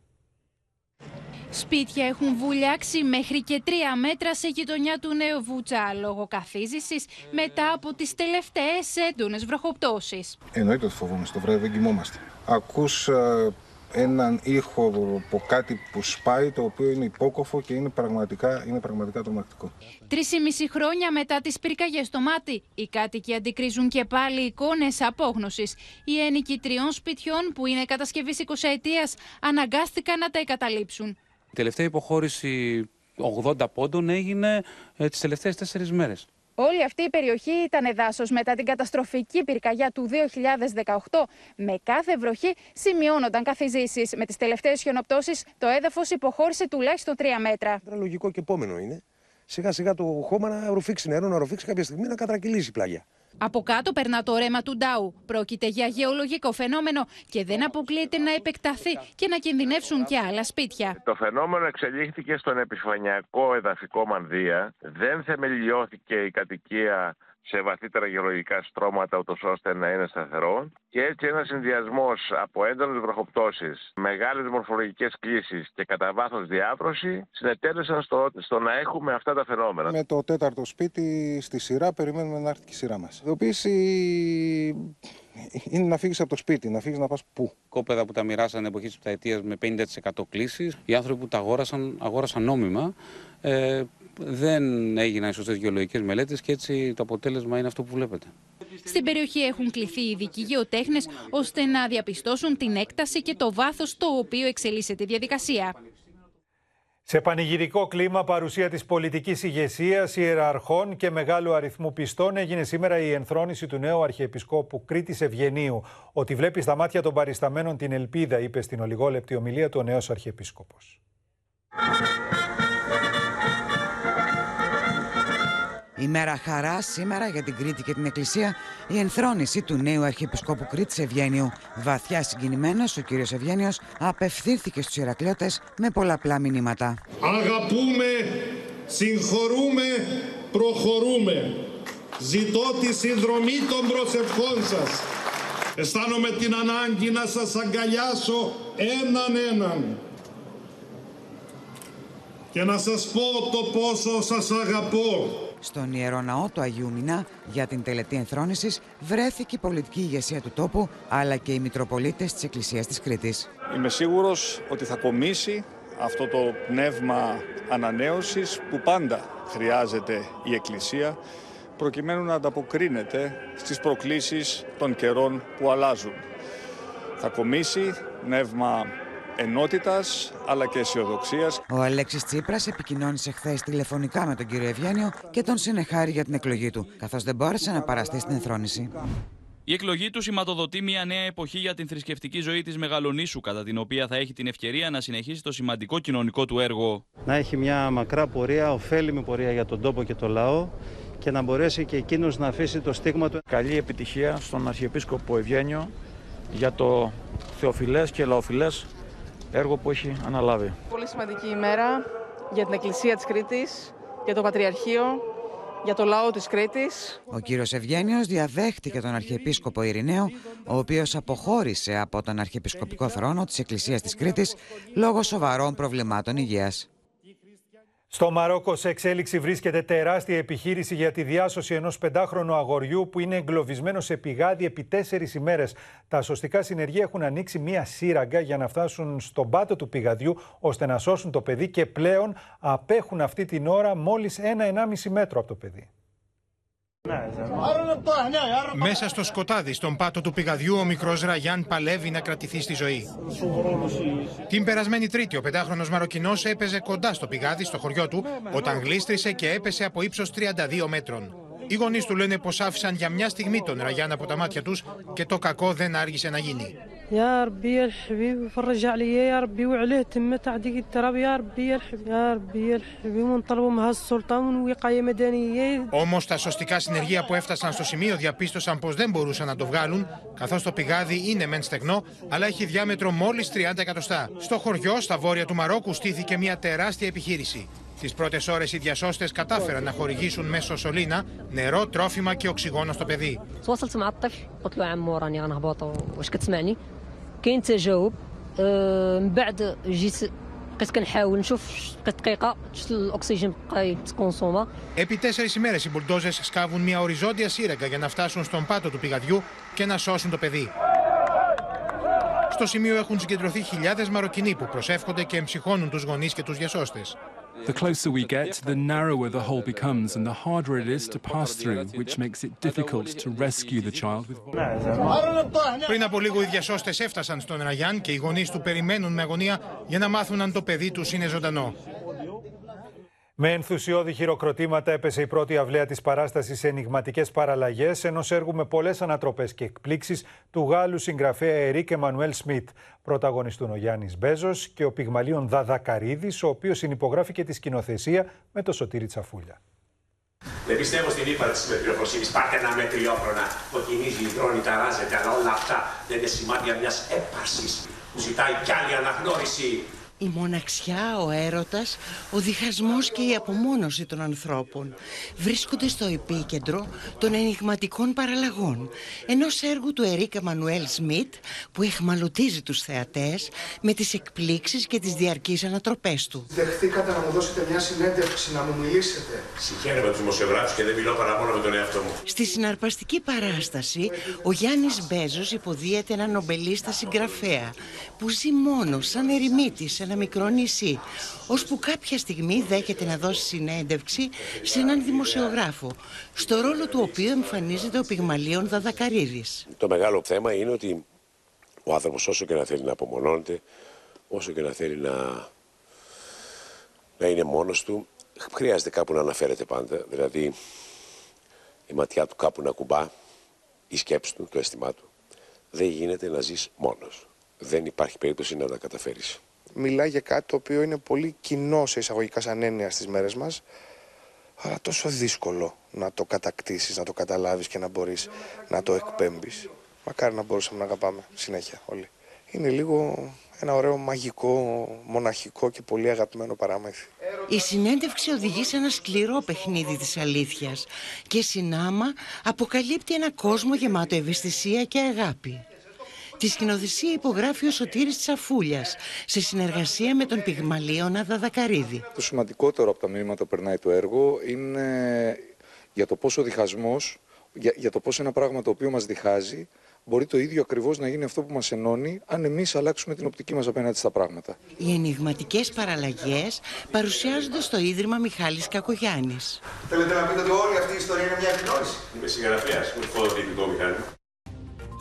Σπίτια έχουν βουλιάξει μέχρι και τρία μέτρα σε γειτονιά του Νέου Βούτσα λόγω καθίζησης μετά από τις τελευταίες έντονες βροχοπτώσεις. Εννοείται ότι φοβόμαστε, το βράδυ δεν κοιμόμαστε. Ακούς ε, έναν ήχο από κάτι που σπάει, το οποίο είναι υπόκοφο και είναι πραγματικά, είναι πραγματικά τρομακτικό. Τρεις ή μισή χρόνια μετά τις πυρκαγιές στο μάτι, οι κάτοικοι αντικρίζουν και πάλι εικόνες απόγνωσης. Οι ένοικοι τριών σπιτιών, που είναι κατασκευής 20 ετία, αναγκάστηκαν να τα εγκαταλείψουν. Η τελευταία υποχώρηση 80 πόντων έγινε ε, τις τελευταίες τέσσερις μέρες. Όλη αυτή η περιοχή ήταν δάσος μετά την καταστροφική πυρκαγιά του 2018. Με κάθε βροχή σημειώνονταν καθιζήσει. Με τις τελευταίες χιονοπτώσεις, το έδαφος υποχώρησε τουλάχιστον 3 μέτρα. Λογικό και επόμενο είναι. Σιγά σιγά το χώμα να ρουφήξει νερό, να ρουφήξει κάποια στιγμή να κατρακυλήσει πλάγια. Από κάτω περνά το ρέμα του Ντάου. Πρόκειται για γεωλογικό φαινόμενο και δεν αποκλείεται να επεκταθεί και να κινδυνεύσουν και άλλα σπίτια. Το φαινόμενο εξελίχθηκε στον επιφανειακό εδαφικό μανδύα. Δεν θεμελιώθηκε η κατοικία σε βαθύτερα γεωλογικά στρώματα, ούτως ώστε να είναι σταθερό. Και έτσι ένας συνδυασμός από έντονες βροχοπτώσεις, μεγάλες μορφολογικές κλήσεις και κατά βάθος διάβρωση συνετέλεσαν στο, στο να έχουμε αυτά τα φαινόμενα. Με το τέταρτο σπίτι στη σειρά περιμένουμε να έρθει και η σειρά μας. Η ειδοποίηση είναι να φύγεις από το σπίτι, να φύγεις να πας πού. Κόπεδα που τα μοιράσαν εποχή της πταετία με 50% κλήσεις. Οι άνθρωποι που τα αγόρασαν, αγόρασαν νόμιμα. Ε, δεν έγιναν οι σωστές γεωλογικές μελέτες και έτσι το αποτέλεσμα είναι αυτό που βλέπετε. Στην περιοχή έχουν κληθεί ειδικοί γεωτέχνες ώστε να διαπιστώσουν την έκταση και το βάθος το οποίο εξελίσσεται η διαδικασία. Σε πανηγυρικό κλίμα παρουσία της πολιτικής ηγεσίας, ιεραρχών και μεγάλου αριθμού πιστών έγινε σήμερα η ενθρόνηση του νέου Αρχιεπισκόπου Κρήτης Ευγενίου. Ότι βλέπεις στα μάτια των παρισταμένων την ελπίδα, είπε στην ολιγόλεπτη ομιλία του ο νέος Αρχιεπίσκοπος. Η μέρα χαρά σήμερα για την Κρήτη και την Εκκλησία, η ενθρόνηση του νέου Αρχιεπισκόπου Κρήτης Ευγένιου. Βαθιά συγκινημένος, ο κύριος Ευγένιος απευθύνθηκε στους Ηρακλώτες με πολλαπλά μηνύματα. Αγαπούμε, συγχωρούμε, προχωρούμε. Ζητώ τη συνδρομή των προσευχών σας. Αισθάνομαι την ανάγκη να σας αγκαλιάσω έναν έναν. και να σας πω το πόσο σας αγαπώ. Στον Ιερό Ναό του Αγίου Μινά για την τελετή ενθρόνησης βρέθηκε η πολιτική ηγεσία του τόπου αλλά και οι Μητροπολίτες της Εκκλησίας της Κρήτης. Είμαι σίγουρος ότι θα κομίσει αυτό το πνεύμα ανανέωσης που πάντα χρειάζεται η Εκκλησία προκειμένου να ανταποκρίνεται στις προκλήσεις των καιρών που αλλάζουν. Θα κομίσει πνεύμα ενότητας αλλά και αισιοδοξίας. Ο Αλέξης Τσίπρας επικοινώνησε χθες τηλεφωνικά με τον κύριο Ευγένιο και τον συνεχάρει για την εκλογή του, καθώς δεν μπόρεσε να παραστεί στην ενθρόνηση. Η εκλογή του σηματοδοτεί μια νέα εποχή για την θρησκευτική ζωή της Μεγαλονίσου, κατά την οποία θα έχει την ευκαιρία να συνεχίσει το σημαντικό κοινωνικό του έργο. Να έχει μια μακρά πορεία, ωφέλιμη πορεία για τον τόπο και το λαό και να μπορέσει και εκείνος να αφήσει το στίγμα του. Καλή επιτυχία στον Αρχιεπίσκοπο Ευγένιο για το θεοφιλές και λαοφιλές έργο που έχει αναλάβει. Πολύ σημαντική ημέρα για την Εκκλησία της Κρήτης, για το Πατριαρχείο, για το λαό της Κρήτης. Ο κύριος Ευγένιος διαδέχτηκε τον Αρχιεπίσκοπο Ειρηναίο, ο οποίος αποχώρησε από τον Αρχιεπισκοπικό θρόνο της Εκκλησίας της Κρήτης λόγω σοβαρών προβλημάτων υγείας. Στο Μαρόκο σε εξέλιξη βρίσκεται τεράστια επιχείρηση για τη διάσωση ενός πεντάχρονου αγοριού που είναι εγκλωβισμένο σε πηγάδι επί τέσσερις ημέρες. Τα σωστικά συνεργεία έχουν ανοίξει μία σύραγγα για να φτάσουν στον πάτο του πηγαδιού ώστε να σώσουν το παιδί και πλέον απέχουν αυτή την ώρα μόλις ένα-ενάμιση μέτρο από το παιδί. Μέσα στο σκοτάδι, στον πάτο του πηγαδιού, ο μικρός Ραγιάν παλεύει να κρατηθεί στη ζωή. Την περασμένη Τρίτη, ο πεντάχρονος Μαροκινός έπαιζε κοντά στο πηγάδι, στο χωριό του, όταν γλίστρησε και έπεσε από ύψος 32 μέτρων. Οι γονείς του λένε πως άφησαν για μια στιγμή τον Ραγιάν από τα μάτια τους και το κακό δεν άργησε να γίνει. Όμως τα σωστικά συνεργεία που έφτασαν στο σημείο διαπίστωσαν πως δεν μπορούσαν να το βγάλουν, καθώς το πηγάδι είναι μεν στεγνό, αλλά έχει διάμετρο μόλις 30 εκατοστά. Στο χωριό, στα βόρεια του Μαρόκου, στήθηκε μια τεράστια επιχείρηση. Τις πρώτες ώρες οι διασώστες κατάφεραν να χορηγήσουν μέσω σωλήνα νερό, τρόφιμα και οξυγόνο στο παιδί. Επί τέσσερις ημέρες οι μπουλντόζες σκάβουν μια οριζόντια σύραγγα για να φτάσουν στον πάτο του πηγαδιού και να σώσουν το παιδί. Στο σημείο έχουν συγκεντρωθεί χιλιάδες Μαροκινοί που προσεύχονται και εμψυχώνουν τους γονείς και τους διασώστες. Πριν από λίγο, οι διασώστες έφτασαν στον Ραγιάν και οι γονείς του περιμένουν με αγωνία για να μάθουν αν το παιδί τους είναι ζωντανό. Με ενθουσιώδη χειροκροτήματα έπεσε η πρώτη αυλαία της παράστασης σε ενηγματικές παραλλαγές ενός έργου με πολλές ανατροπές και εκπλήξεις του Γάλλου συγγραφέα Ερίκ Εμμανουέλ Σμιτ. Πρωταγωνιστούν ο Γιάννης Μπέζος και ο Πυγμαλίων Δαδακαρίδης, ο οποίος συνυπογράφηκε τη σκηνοθεσία με το Σωτήρι Τσαφούλια. Δεν πιστεύω στην ύπαρξη της μετριοφροσύνη. Πάρτε ένα μετριόφρονα. Το κινίζει, υδρώνει, ταράζεται, αλλά όλα αυτά δεν είναι σημάδια μιας έπαρσης που ζητάει κι άλλη αναγνώριση. Η μοναξιά, ο έρωτας, ο διχασμός και η απομόνωση των ανθρώπων βρίσκονται στο επίκεντρο των ενηγματικών παραλλαγών ενός έργου του Ερίκα Μανουέλ Σμιτ που εχμαλωτίζει τους θεατές με τις εκπλήξεις και τις διαρκείς ανατροπές του. Δεχτήκατε να μου δώσετε μια συνέντευξη, να μου μιλήσετε. Συγχαίρομαι τους δημοσιογράφους και δεν μιλώ παρά μόνο με τον εαυτό μου. Στη συναρπαστική παράσταση, ο Γιάννης Μπέζος υποδίεται έναν νομπελίστα συγγραφέα που ζει μόνο σαν ερημίτης σε ένα μικρό νησί, ώσπου κάποια στιγμή δέχεται να δώσει συνέντευξη σε έναν δημοσιογράφο, στο ρόλο του οποίου εμφανίζεται ο Πυγμαλίων Δαδακαρίδης. Το μεγάλο θέμα είναι ότι ο άνθρωπος όσο και να θέλει να απομονώνεται, όσο και να θέλει να, να είναι μόνος του, χρειάζεται κάπου να αναφέρεται πάντα. Δηλαδή η ματιά του κάπου να κουμπά, η σκέψη του, το αίσθημά του. Δεν γίνεται να ζεις μόνος. Δεν υπάρχει περίπτωση να τα καταφέρεις. Μιλάει για κάτι το οποίο είναι πολύ κοινό σε εισαγωγικά σαν έννοια στις μέρες μας, αλλά τόσο δύσκολο να το κατακτήσεις, να το καταλάβεις και να μπορείς να το εκπέμπεις. Μακάρι να μπορούσαμε να αγαπάμε συνέχεια όλοι. Είναι λίγο ένα ωραίο μαγικό, μοναχικό και πολύ αγαπημένο παράμεθι. Η συνέντευξη οδηγεί σε ένα σκληρό παιχνίδι της αλήθειας και συνάμα αποκαλύπτει ένα κόσμο γεμάτο ευαισθησία και αγάπη. Τη σκηνοθεσία υπογράφει ο Σωτήρης Τσαφούλιας σε συνεργασία με τον Πυγμαλίωνα Δαδακαρίδη. Το σημαντικότερο από τα μηνύματα που περνάει το έργο είναι για το πόσο διχασμός, για, για το πώς ένα πράγμα το οποίο μας διχάζει μπορεί το ίδιο ακριβώς να γίνει αυτό που μας ενώνει αν εμείς αλλάξουμε την οπτική μας απέναντι στα πράγματα. Οι ενηγματικές παραλλαγές παρουσιάζονται στο Ίδρυμα Μιχάλης Κακογιάννης. Θέλετε να πείτε ότι όλη αυτή η ιστορία είναι μια επινόηση. Είμαι συγγραφέας, μου φωτοτυπικό Μιχάλη.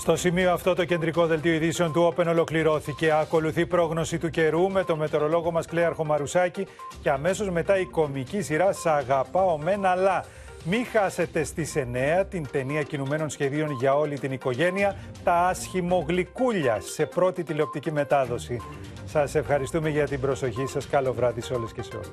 Στο σημείο αυτό το κεντρικό δελτίο ειδήσεων του Open ολοκληρώθηκε. Ακολουθεί πρόγνωση του καιρού με το μετεωρολόγο μας Κλέαρχο Μαρουσάκη και αμέσως μετά η κομική σειρά «Σ' αγαπάω μεν αλλά». Μην χάσετε στις 9 την ταινία κινουμένων σχεδίων για όλη την οικογένεια «Τα άσχημογλυκούλια» σε πρώτη τηλεοπτική μετάδοση. Σας ευχαριστούμε για την προσοχή σας. Καλό βράδυ σε όλες και σε όλους.